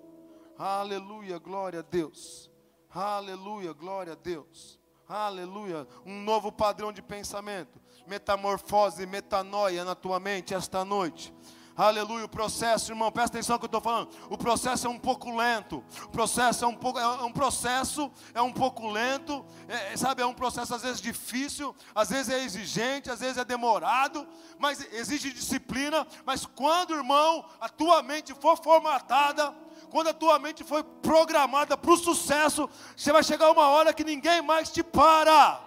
Aleluia, glória a Deus. Aleluia, glória a Deus. Aleluia. Um novo padrão de pensamento. Metamorfose, metanoia na tua mente esta noite. Aleluia, o processo, irmão, presta atenção no que eu estou falando. O processo é um pouco lento. O processo é um pouco, é um processo, é um pouco lento, é, sabe, é um processo às vezes difícil, às vezes é exigente, às vezes é demorado, mas exige disciplina. Mas quando, irmão, a tua mente for formatada, quando a tua mente foi programada para o sucesso, você vai chegar uma hora que ninguém mais te para.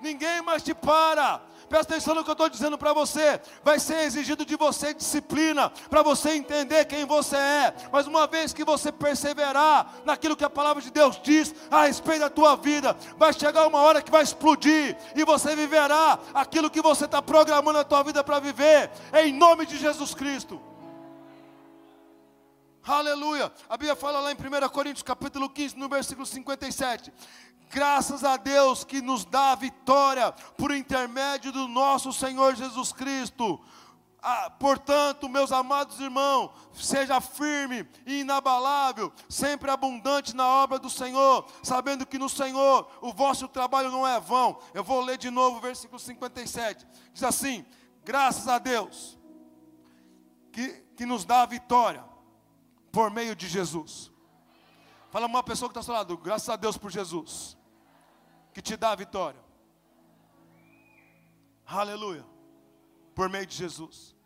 Ninguém mais te para. Presta atenção no que eu estou dizendo para você. Vai ser exigido de você disciplina para você entender quem você é. Mas uma vez que você perseverar naquilo que a palavra de Deus diz a respeito da tua vida, vai chegar uma hora que vai explodir e você viverá aquilo que você está programando a tua vida para viver. Em nome de Jesus Cristo. Aleluia. A Bíblia fala lá em 1 Coríntios capítulo 15, no versículo 57. Graças a Deus que nos dá a vitória por intermédio do nosso Senhor Jesus Cristo. Ah, portanto, meus amados irmãos, seja firme e inabalável, sempre abundante na obra do Senhor, sabendo que no Senhor o vosso trabalho não é vão. Eu vou ler de novo o versículo 57. Diz assim: Graças a Deus que, que nos dá a vitória por meio de Jesus. Fala uma pessoa que está ao seu lado, graças a Deus por Jesus, que te dá a vitória. Aleluia. Por meio de Jesus.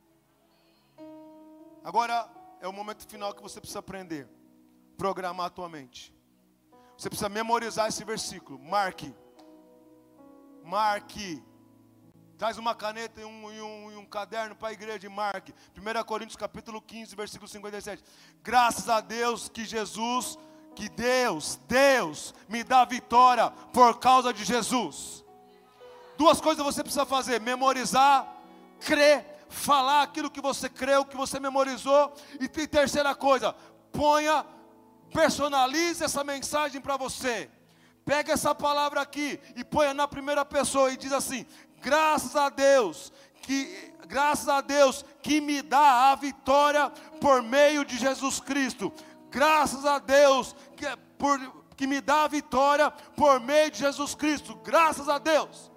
Agora é o momento final que você precisa aprender. Programar a tua mente. Você precisa memorizar esse versículo. Marque. Marque. Traz uma caneta e um, e um, e um caderno para a igreja e marque. 1 Coríntios capítulo 15, versículo 57. Graças a Deus que Jesus que Deus, Deus me dá vitória por causa de Jesus. Duas coisas você precisa fazer: memorizar, crer, falar aquilo que você creu, que você memorizou. E terceira coisa, ponha Personalize essa mensagem para você. Pega essa palavra aqui e ponha na primeira pessoa e diz assim: graças a Deus que graças a Deus que me dá a vitória por meio de Jesus Cristo. Graças a Deus que, por, que me dá a vitória por meio de Jesus Cristo. Graças a Deus.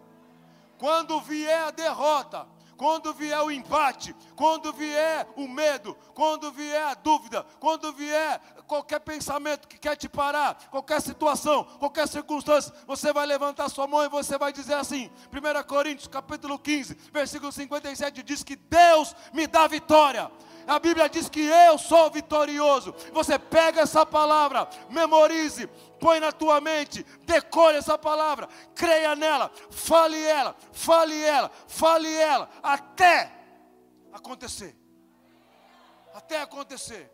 Quando vier a derrota, quando vier o empate, quando vier o medo, quando vier a dúvida, quando vier qualquer pensamento que quer te parar, qualquer situação, qualquer circunstância, você vai levantar sua mão e você vai dizer assim: 1 Coríntios capítulo 15, versículo 57 diz que Deus me dá vitória. A Bíblia diz que eu sou vitorioso. Você pega essa palavra, memorize, põe na tua mente, decore essa palavra, creia nela, fale ela, fale ela, fale ela, até acontecer. Até acontecer.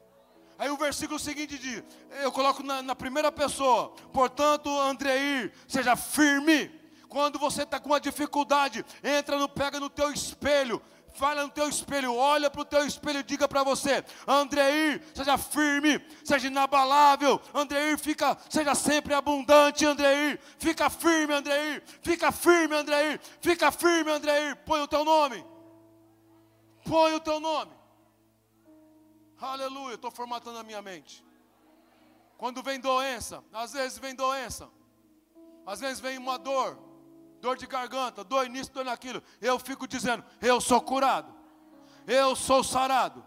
Aí o versículo seguinte diz: eu coloco na, na primeira pessoa, portanto, Andreir, seja firme. Quando você está com uma dificuldade, entra no, pega no teu espelho, fala no teu espelho, olha para o teu espelho e diga para você: Andreir, seja firme, seja inabalável, Andreir, fica, seja sempre abundante, Andreir, fica firme, Andreir, fica firme, Andreir, fica firme, Andreir, põe o teu nome, põe o teu nome, aleluia, estou formatando a minha mente. Quando vem doença, às vezes vem doença, às vezes vem uma dor, dor de garganta, dor nisso, dor naquilo. Eu fico dizendo: Eu sou curado, eu sou sarado.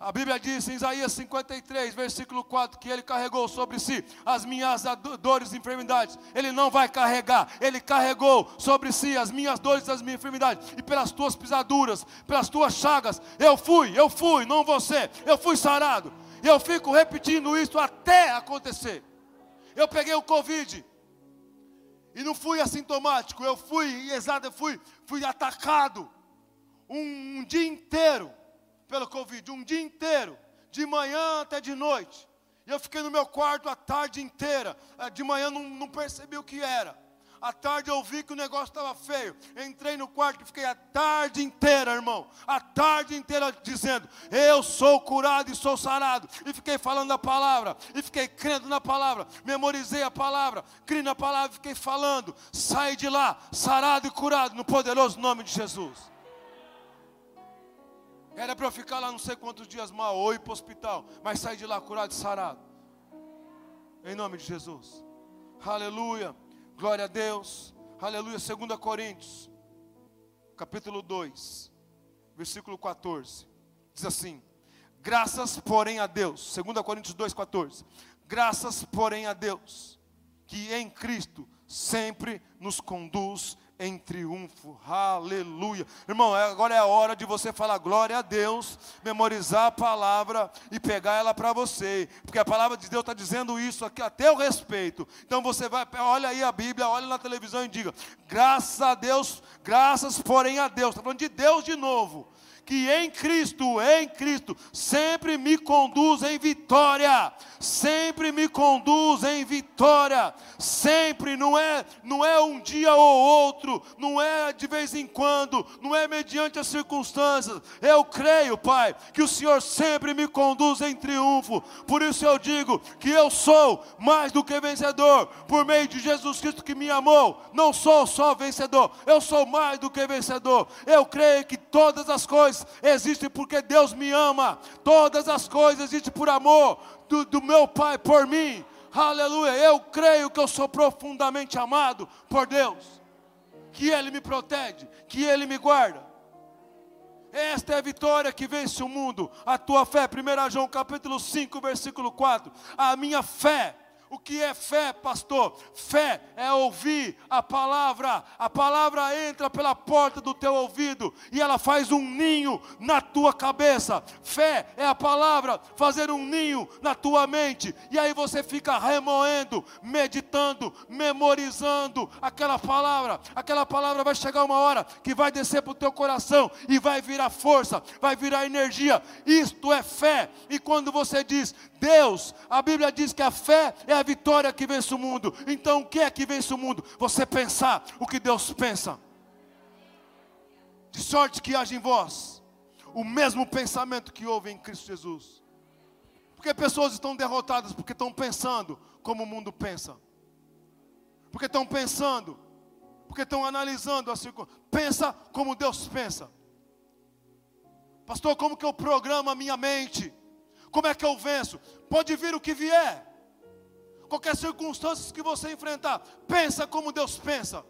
A Bíblia diz em Isaías 53, versículo 4, que ele carregou sobre si as minhas dores e enfermidades. Ele não vai carregar, ele carregou sobre si as minhas dores e as minhas enfermidades. E pelas tuas pisaduras, pelas tuas chagas, eu fui, eu fui, não você, eu fui sarado. E eu fico repetindo isso até acontecer. Eu peguei o Covid, e não fui assintomático, eu fui, exato, eu fui, fui atacado um, um dia inteiro pelo Covid, um dia inteiro, de manhã até de noite. E eu fiquei no meu quarto a tarde inteira. Eh, de manhã não, não percebi o que era. À tarde eu vi que o negócio estava feio. Entrei no quarto e fiquei a tarde inteira, irmão. A tarde inteira dizendo: Eu sou curado e sou sarado. E fiquei falando a palavra. E fiquei crendo na palavra. Memorizei a palavra. Criei na palavra fiquei falando. Saí de lá, sarado e curado, no poderoso nome de Jesus. Era para eu ficar lá não sei quantos dias mal ou ir para o hospital. Mas saí de lá curado e sarado. Em nome de Jesus. Aleluia. Glória a Deus. Aleluia. 2 Coríntios, capítulo 2, versículo 14. Diz assim: Graças, porém, a Deus. 2 Coríntios 2, 14. Graças, porém, a Deus, que em Cristo sempre nos conduz em triunfo. Aleluia. Irmão, é, agora é a hora de você falar glória a Deus, memorizar a palavra e pegar ela para você. Porque a palavra de Deus está dizendo isso aqui a teu respeito. Então você vai, olha aí a Bíblia, olha na televisão e diga: graças a Deus, graças porém a Deus. Está falando de Deus de novo que em Cristo, em Cristo, sempre me conduz em vitória, sempre me conduz em vitória, sempre, não é, não é um dia ou outro, não é de vez em quando, não é mediante as circunstâncias. Eu creio, Pai, que o Senhor sempre me conduz em triunfo. Por isso eu digo que eu sou mais do que vencedor, por meio de Jesus Cristo que me amou. Não sou só vencedor, eu sou mais do que vencedor. Eu creio que todas as coisas coisas existem porque Deus me ama. Todas as coisas existem por amor do, do meu Pai por mim. Aleluia. Eu creio que eu sou profundamente amado por Deus. Que Ele me protege, que Ele me guarda. Esta é a vitória que vence o mundo. A tua fé, 1 João capítulo 5, versículo 4. A minha fé o que é fé, pastor? Fé é ouvir a palavra. A palavra entra pela porta do teu ouvido e ela faz um ninho na tua cabeça. Fé é a palavra fazer um ninho na tua mente. E aí você fica remoendo, meditando, memorizando aquela palavra. Aquela palavra vai chegar uma hora que vai descer para o teu coração e vai virar força, vai virar energia. Isto é fé. E quando você diz, Deus, a Bíblia diz que a fé é a vitória que vence o mundo. Então, o que é que vence o mundo? Você pensar o que Deus pensa. De sorte que haja em vós o mesmo pensamento que houve em Cristo Jesus. Porque pessoas estão derrotadas porque estão pensando como o mundo pensa. Porque estão pensando, porque estão analisando as circunstâncias. Pensa como Deus pensa. Pastor, como que eu programo a minha mente? Como é que eu venço? Pode vir o que vier. Qualquer circunstância que você enfrentar, pensa como Deus pensa.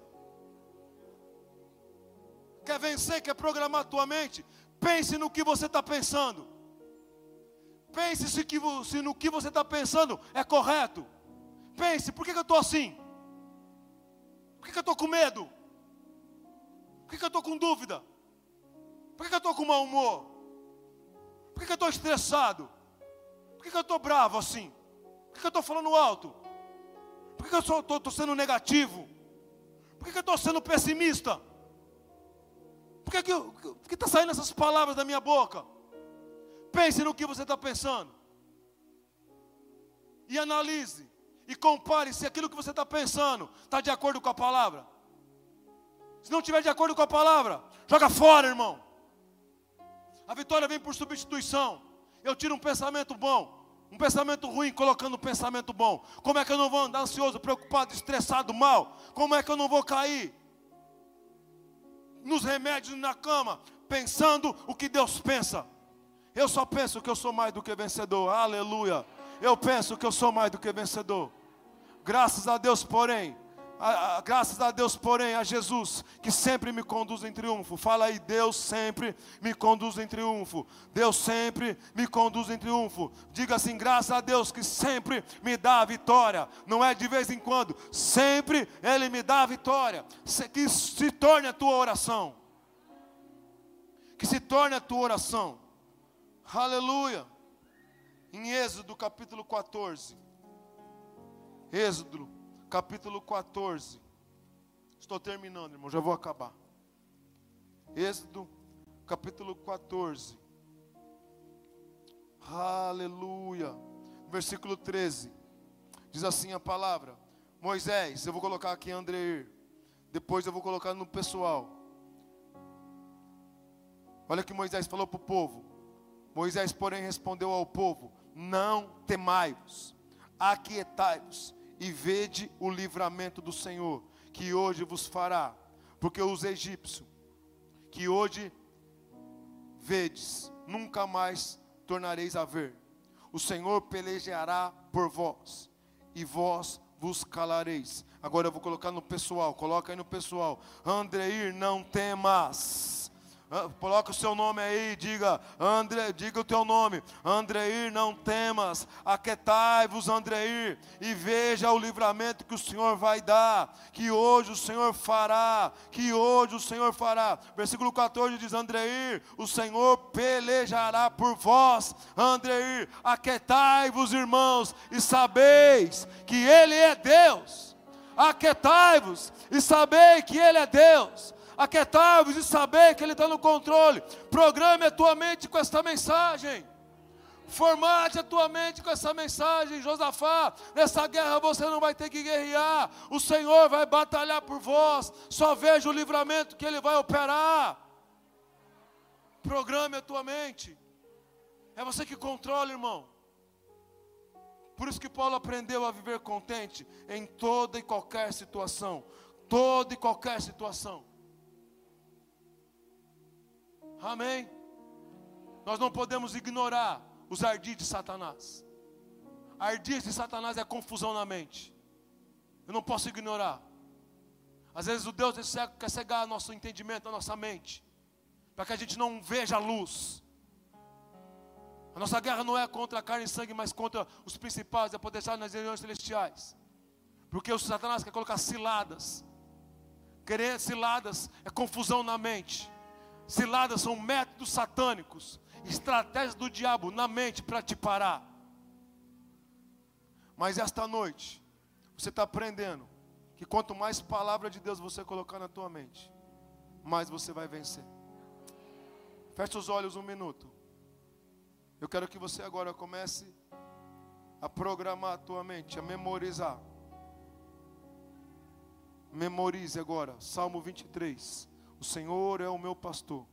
Quer vencer, quer programar a tua mente? Pense no que você está pensando. Pense se, que, se no que você está pensando é correto. Pense, por que, que eu estou assim? Por que, que eu estou com medo? Por que, que eu estou com dúvida? Por que, que eu estou com mau humor? Por que, que eu estou estressado? Por que, que eu estou bravo assim? Que, eu estou falando alto? Por que, eu estou sendo negativo? Por que, que eu estou sendo pessimista? Por que está que, tá saindo essas palavras da minha boca? Pense no que você está pensando. E analise. E compare se aquilo que você está pensando está de acordo com a palavra. Se não estiver de acordo com a palavra, joga fora, irmão. A vitória vem por substituição. Eu tiro um pensamento bom, um pensamento ruim, colocando um pensamento bom. Como é que eu não vou andar ansioso, preocupado, estressado, mal? Como é que eu não vou cair nos remédios na cama, pensando o que Deus pensa? Eu só penso que eu sou mais do que vencedor. Aleluia. Eu penso que eu sou mais do que vencedor. Graças a Deus, porém, a, a, graças a Deus, porém, a Jesus, que sempre me conduz em triunfo. Fala aí, Deus sempre me conduz em triunfo. Deus sempre me conduz em triunfo. Diga assim, graças a Deus que sempre me dá a vitória. Não é de vez em quando, sempre Ele me dá a vitória. Que se torne a tua oração. Que se torne a tua oração. Aleluia. Em Êxodo capítulo 14. Êxodo capítulo 14. Estou terminando, irmão, já vou acabar. Êxodo, capítulo 14. Aleluia. Versículo 13. Diz assim a palavra: Moisés, eu vou colocar aqui André. Depois eu vou colocar no pessoal. Olha que Moisés falou para o povo. Moisés, porém, respondeu ao povo: Não temai-vos, aquietai-vos e vede o livramento do Senhor, que hoje vos fará, porque os egípcios, que hoje vedes, nunca mais tornareis a ver. O Senhor pelejará por vós, e vós vos calareis. Agora eu vou colocar no pessoal, coloca aí no pessoal. Andreir, não temas coloca o seu nome aí, diga, André, diga o teu nome. Andreir, não temas, aquetai-vos, Andreir, e veja o livramento que o Senhor vai dar, que hoje o Senhor fará, que hoje o Senhor fará. Versículo 14 diz: Andreir, o Senhor pelejará por vós, Andreir, aquetai-vos, irmãos, e sabeis que Ele é Deus. Aquetai-vos e sabei que Ele é Deus aquietai-vos e saber que Ele está no controle. Programe a tua mente com esta mensagem. Formate a tua mente com essa mensagem, Josafá. Nessa guerra você não vai ter que guerrear. O Senhor vai batalhar por vós. Só veja o livramento que Ele vai operar. Programe a tua mente. É você que controla, irmão. Por isso que Paulo aprendeu a viver contente em toda e qualquer situação. Toda e qualquer situação. Amém? Nós não podemos ignorar os ardis de Satanás. Ardis de Satanás é confusão na mente. Eu não posso ignorar. Às vezes o Deus quer cegar nosso entendimento, a nossa mente, para que a gente não veja a luz. A nossa guerra não é contra a carne e sangue, mas contra os principais, poder estar nas regiões celestiais. Porque o Satanás quer colocar ciladas. Querer ciladas é confusão na mente. Ciladas são métodos satânicos, estratégias do diabo na mente para te parar. Mas esta noite, você está aprendendo que quanto mais palavra de Deus você colocar na tua mente, mais você vai vencer. Feche os olhos um minuto. Eu quero que você agora comece a programar a tua mente, a memorizar. Memorize agora, Salmo 23. O Senhor é o meu pastor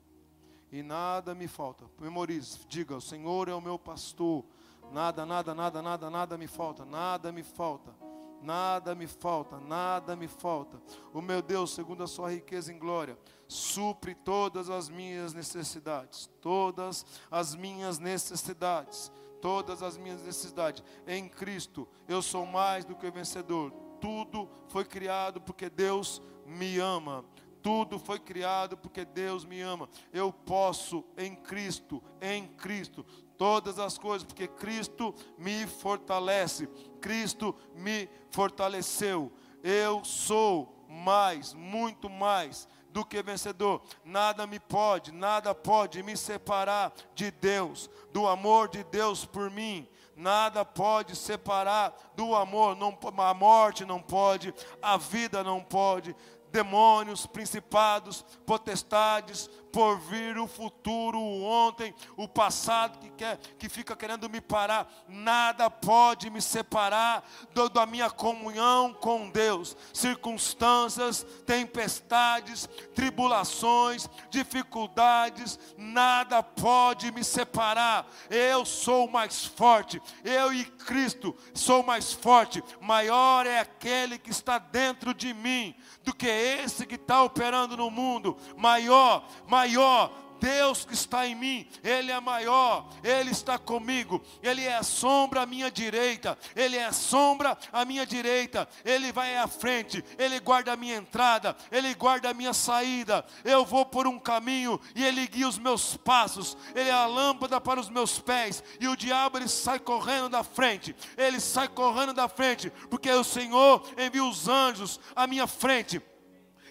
e nada me falta. Memorize, diga: O Senhor é o meu pastor, Nada, nada, nada, nada, nada me falta, nada me falta. Nada me falta, nada me falta. O meu Deus, segundo a sua riqueza em glória, supre todas as minhas necessidades, todas as minhas necessidades, todas as minhas necessidades. Em Cristo, eu sou mais do que vencedor. Tudo foi criado porque Deus me ama. Tudo foi criado porque Deus me ama. Eu posso em Cristo, em Cristo, todas as coisas, porque Cristo me fortalece. Cristo me fortaleceu. Eu sou mais, muito mais do que vencedor. Nada me pode, nada pode me separar de Deus, do amor de Deus por mim. Nada pode separar do amor, não, a morte não pode, a vida não pode, demônios, principados, potestades, por vir o futuro, o ontem, o passado que quer, que fica querendo me parar, nada pode me separar do, da minha comunhão com Deus. Circunstâncias, tempestades, tribulações, dificuldades, nada pode me separar. Eu sou mais forte, eu e Cristo sou mais forte. Maior é aquele que está dentro de mim do que esse que está operando no mundo. Maior, maior. Deus que está em mim, Ele é maior, Ele está comigo, Ele é a sombra à minha direita, Ele é a sombra à minha direita, Ele vai à frente, Ele guarda a minha entrada, Ele guarda a minha saída, eu vou por um caminho e Ele guia os meus passos, Ele é a lâmpada para os meus pés, e o diabo ele sai correndo da frente, ele sai correndo da frente, porque o Senhor envia os anjos à minha frente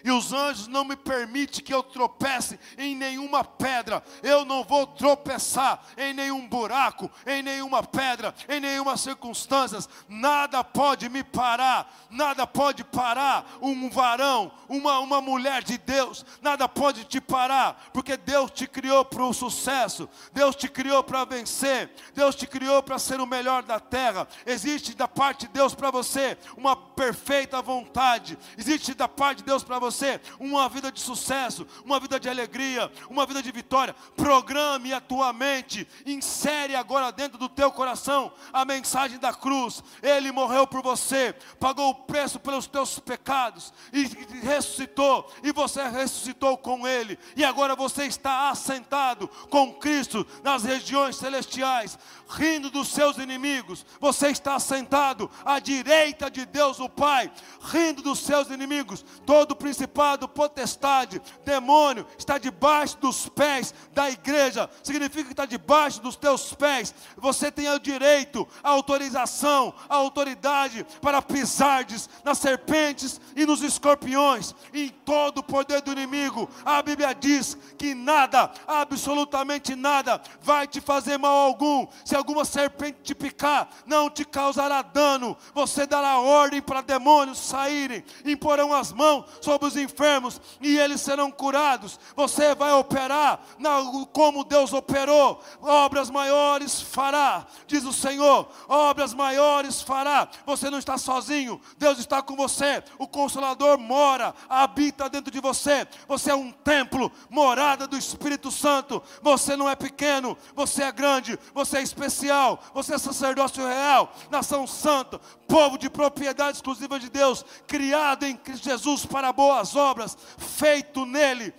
e os anjos não me permitem que eu tropece em nenhuma pedra. Eu não vou tropeçar em nenhum buraco, em nenhuma pedra, em nenhuma circunstância. Nada pode me parar, nada pode parar um varão, uma, uma mulher de Deus, nada pode te parar, porque Deus te criou para o sucesso, Deus te criou para vencer, Deus te criou para ser o melhor da terra. Existe da parte de Deus para você uma perfeita vontade, existe da parte de Deus para você você uma vida de sucesso, uma vida de alegria, uma vida de vitória. Programe a tua mente, insere agora dentro do teu coração a mensagem da cruz. Ele morreu por você, pagou o preço pelos teus pecados e ressuscitou, e você ressuscitou com ele. E agora você está assentado com Cristo nas regiões celestiais, rindo dos seus inimigos. Você está assentado à direita de Deus o Pai, rindo dos seus inimigos. Todo principado, potestade, demônio está debaixo dos pés da igreja. Significa que está debaixo dos teus pés. Você tem o direito, a autorização, a autoridade para pisardes nas serpentes e nos escorpiões, e em todo o poder do inimigo. A Bíblia diz que nada, absolutamente nada, vai te fazer mal algum. Se alguma serpente te picar, não te causará dano. Você dará ordem para demônios saírem, imporão as mãos sobre os os enfermos e eles serão curados. Você vai operar na, como Deus operou. Obras maiores fará, diz o Senhor. Obras maiores fará. Você não está sozinho, Deus está com você. O Consolador mora, habita dentro de você. Você é um templo, morada do Espírito Santo. Você não é pequeno, você é grande, você é especial, você é sacerdócio real, nação santa, povo de propriedade exclusiva de Deus, criado em Jesus para boas obras, feito nele,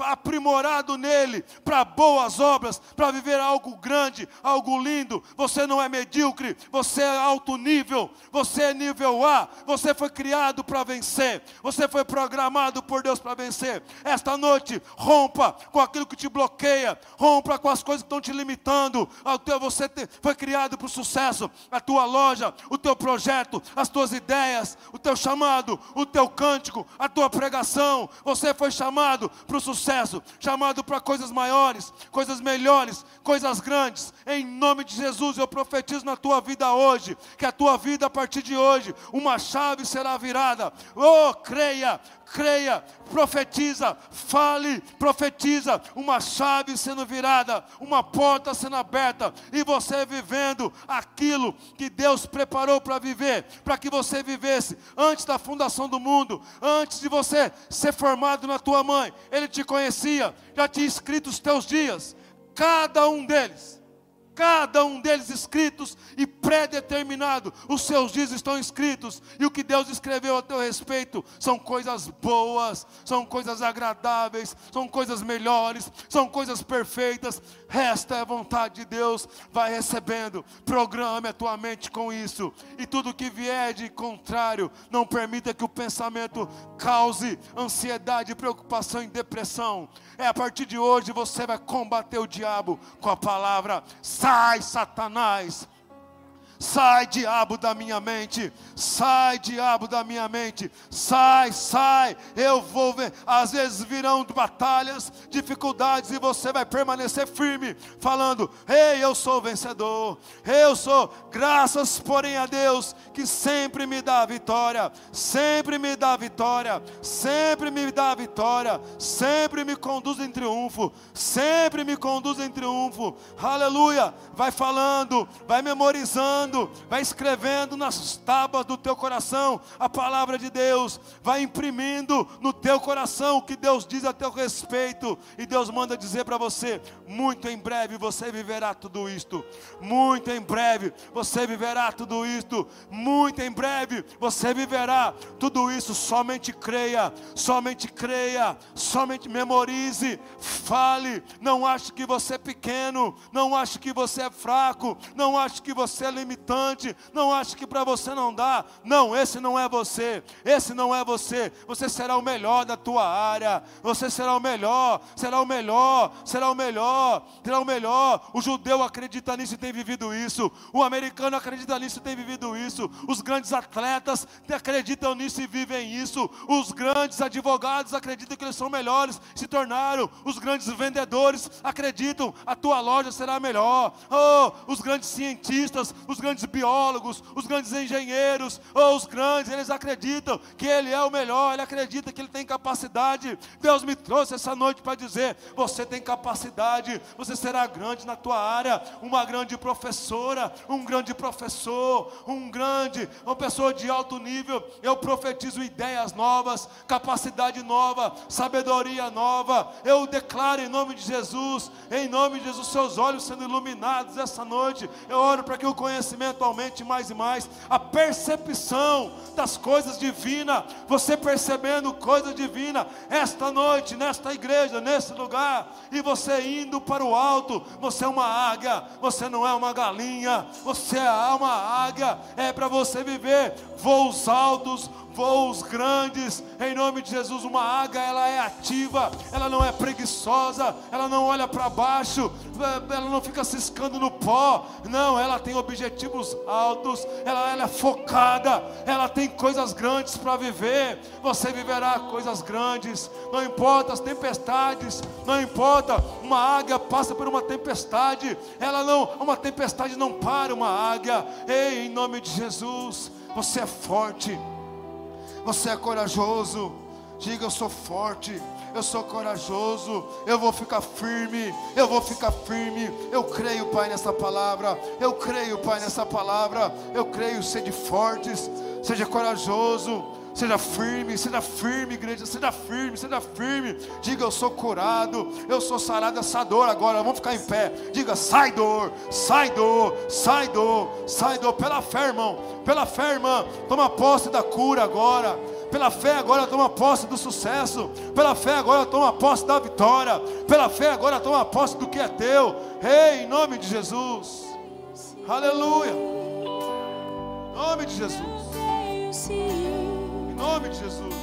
aprimorado nele para boas obras, para viver algo grande, algo lindo. Você não é medíocre, você é alto nível, você é nível A, você foi criado para vencer, você foi programado por Deus para vencer. Esta noite, rompa com aquilo que te bloqueia, rompa com as coisas que estão te limitando. Você foi criado para o sucesso, a tua loja, o teu projeto, as tuas ideias, o teu chamado, o teu cântico, a tua pregação. Você foi chamado para o sucesso, chamado para coisas maiores, coisas melhores, coisas grandes. Em nome de Jesus, eu profetizo na tua vida hoje, que a tua vida a partir de hoje, uma chave será virada. Oh, creia, creia, profetiza, fale, profetiza, uma chave sendo virada, uma porta sendo aberta, e você vivendo aquilo que Deus preparou para viver, para que você vivesse antes da fundação do mundo, antes de você ser formado na tua mãe, Ele te conhecia, já tinha escrito os teus dias, cada um deles cada um deles escritos e predeterminado. Os seus dias estão escritos, e o que Deus escreveu a teu respeito são coisas boas, são coisas agradáveis, são coisas melhores, são coisas perfeitas. Resta é a vontade de Deus, vai recebendo, programe a tua mente com isso, e tudo que vier de contrário, não permita que o pensamento cause ansiedade, preocupação e depressão. É a partir de hoje você vai combater o diabo com a palavra: sai, Satanás. Sai, diabo, da minha mente. Sai, diabo, da minha mente. Sai, sai. Eu vou ver. Às vezes virão batalhas, dificuldades, e você vai permanecer firme, falando: Ei, eu sou vencedor. Eu sou. Graças, porém, a Deus, que sempre me dá a vitória. Sempre me dá a vitória. Sempre me dá a vitória. Sempre me conduz em triunfo. Sempre me conduz em triunfo. Aleluia. Vai falando, vai memorizando vai escrevendo nas tábuas do teu coração a palavra de Deus, vai imprimindo no teu coração o que Deus diz a teu respeito, e Deus manda dizer para você: muito em breve você viverá tudo isto, muito em breve você viverá tudo isto, muito em breve você viverá tudo isso. Somente creia, somente creia, somente memorize, fale, não ache que você é pequeno, não ache que você é fraco, não ache que você é limitado Não ache que para você não dá. Não, esse não é você. Esse não é você. Você será o melhor da tua área. Você será o melhor. Será o melhor. Será o melhor. Será o melhor. O judeu acredita nisso e tem vivido isso. O americano acredita nisso e tem vivido isso. Os grandes atletas acreditam nisso e vivem isso. Os grandes advogados acreditam que eles são melhores, se tornaram. Os grandes vendedores acreditam a tua loja será melhor. Oh, os grandes cientistas, os grandes grandes biólogos, os grandes engenheiros, ou os grandes, eles acreditam que ele é o melhor, ele acredita que ele tem capacidade. Deus me trouxe essa noite para dizer: você tem capacidade, você será grande na tua área, uma grande professora, um grande professor, um grande, uma pessoa de alto nível. Eu profetizo ideias novas, capacidade nova, sabedoria nova. Eu declaro em nome de Jesus, em nome de Jesus, seus olhos sendo iluminados essa noite. Eu oro para que o conhecimento conhecimento aumente mais e mais, a percepção das coisas divinas, você percebendo coisa divina, esta noite, nesta igreja, nesse lugar, e você indo para o alto, você é uma águia, você não é uma galinha, você é uma águia, é para você viver voos altos, voos grandes, em nome de Jesus. Uma águia, ela é ativa, ela não é preguiçosa, ela não olha para baixo, ela não fica ciscando no pó, não, ela tem objetivos altos, ela, ela é focada, ela tem coisas grandes para viver. Você viverá coisas grandes, não importa as tempestades, não importa. Uma águia passa por uma tempestade, ela não, uma tempestade não para uma águia. Ei, em nome de Jesus, você é forte. Você é corajoso. Diga: Eu sou forte, eu sou corajoso, eu vou ficar firme, eu vou ficar firme. Eu creio, Pai, nessa palavra. Eu creio, Pai, nessa palavra. Eu creio, sede fortes, seja corajoso. Seja firme, seja firme, igreja, seja firme, seja firme. Diga, eu sou curado, eu sou sarado essa dor agora. Vamos ficar em pé. Diga, sai dor, sai dor, sai dor, sai dor. Pela fé, irmão, pela fé, irmã. Toma posse da cura agora. Pela fé agora toma posse do sucesso. Pela fé agora toma posse da vitória. Pela fé agora toma posse do que é teu. Ei, em nome de Jesus. Aleluia. Em nome de Jesus nome de Jesus.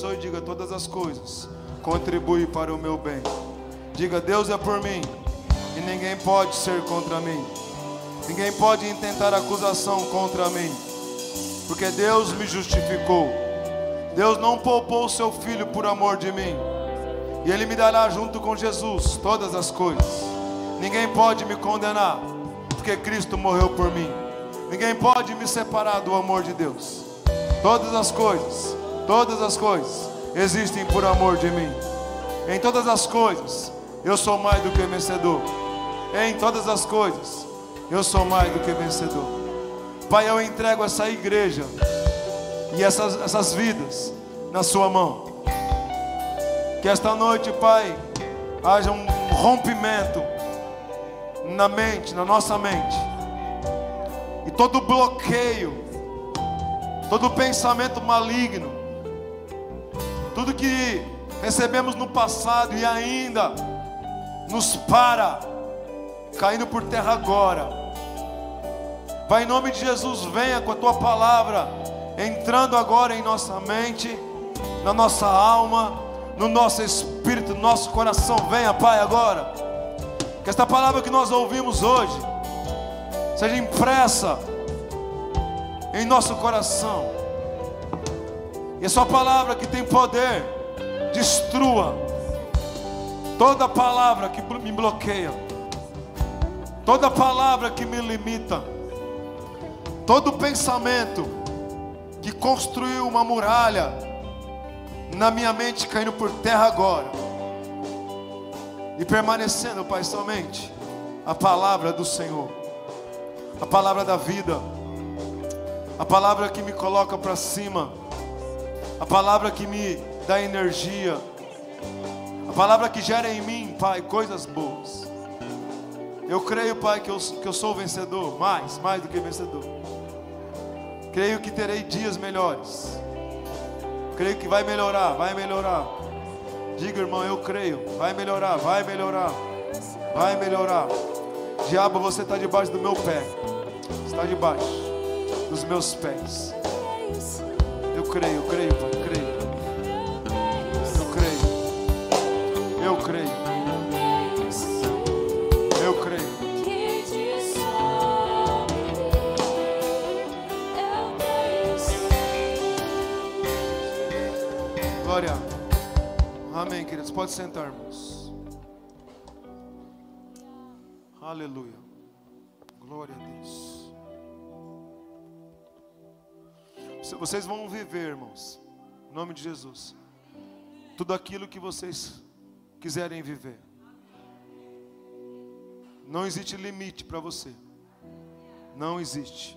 Pessoa e diga: Todas as coisas contribuem para o meu bem. Diga: Deus é por mim e ninguém pode ser contra mim. Ninguém pode intentar acusação contra mim, porque Deus me justificou. Deus não poupou o seu filho por amor de mim, e Ele me dará junto com Jesus todas as coisas. Ninguém pode me condenar, porque Cristo morreu por mim. Ninguém pode me separar do amor de Deus. Todas as coisas, todas as coisas existem por amor de mim. Em todas as coisas, eu sou mais do que vencedor. Em todas as coisas, eu sou mais do que vencedor. Pai, eu entrego essa igreja e essas, essas vidas na Sua mão. Que esta noite, Pai, haja um rompimento na mente, na nossa mente. E todo bloqueio, todo pensamento maligno, tudo que recebemos no passado e ainda nos para, caindo por terra agora. Pai, em nome de Jesus, venha com a tua palavra, entrando agora em nossa mente, na nossa alma, no nosso espírito, no nosso coração. Venha, Pai, agora que esta palavra que nós ouvimos hoje seja impressa em nosso coração. E a sua palavra que tem poder, destrua toda palavra que me bloqueia, toda palavra que me limita, todo pensamento que construiu uma muralha na minha mente caindo por terra agora e permanecendo, Pai, somente a palavra do Senhor, a palavra da vida, a palavra que me coloca para cima, a palavra que me dá energia, a palavra que gera em mim, Pai, coisas boas. Eu creio, Pai, que eu, que eu sou vencedor, mais, mais do que vencedor. Creio que terei dias melhores. Creio que vai melhorar, vai melhorar. Diga, irmão, eu creio. Vai melhorar, vai melhorar. Vai melhorar. Diabo, você está debaixo do meu pé. Está debaixo dos meus pés. Creio, eu creio, Pai, creio. Eu creio. Eu creio. Eu creio. Glória. Amém, queridos. Pode sentar, irmãos. Aleluia. Vocês vão viver, irmãos. Em nome de Jesus. Tudo aquilo que vocês quiserem viver. Não existe limite para você. Não existe.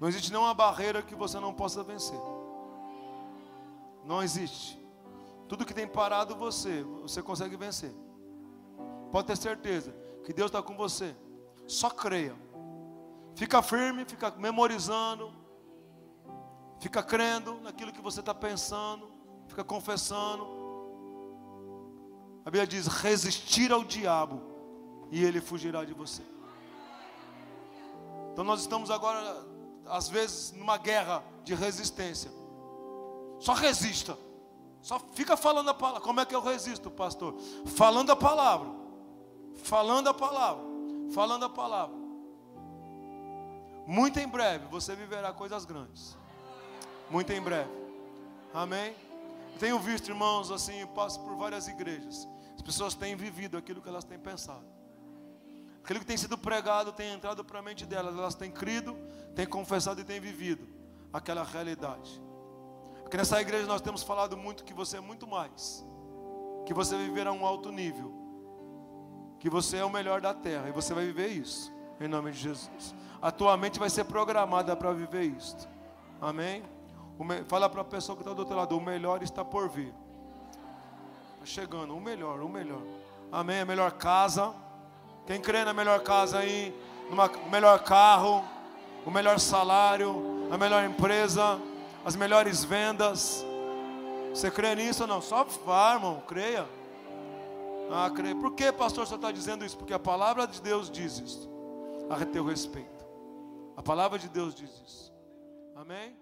Não existe nenhuma barreira que você não possa vencer. Não existe. Tudo que tem parado você, você consegue vencer. Pode ter certeza que Deus está com você. Só creia. Fica firme, fica memorizando. Fica crendo naquilo que você está pensando. Fica confessando. A Bíblia diz: resistir ao diabo e ele fugirá de você. Então nós estamos agora, às vezes, numa guerra de resistência. Só resista. Só fica falando a palavra. Como é que eu resisto, pastor? Falando a palavra. Falando a palavra. Falando a palavra. Muito em breve você viverá coisas grandes. Muito em breve. Amém? Tenho visto, irmãos, assim, passo por várias igrejas. As pessoas têm vivido aquilo que elas têm pensado. Aquilo que tem sido pregado tem entrado para a mente delas. Elas têm crido, têm confessado e têm vivido aquela realidade. Porque nessa igreja nós temos falado muito que você é muito mais. Que você viverá um alto nível. Que você é o melhor da terra. E você vai viver isso. Em nome de Jesus. A tua mente vai ser programada para viver isto. Amém? Fala para a pessoa que está do outro lado. O melhor está por vir. Está chegando. O melhor, o melhor. Amém? A melhor casa. Quem crê na melhor casa aí? No melhor carro. O melhor salário. A melhor empresa as melhores vendas. Você crê nisso ou não? Só vá, irmão, creia. Ah, creia. Por que, pastor, você está dizendo isso? Porque a palavra de Deus diz isso. A teu respeito. A palavra de Deus diz isso. Amém?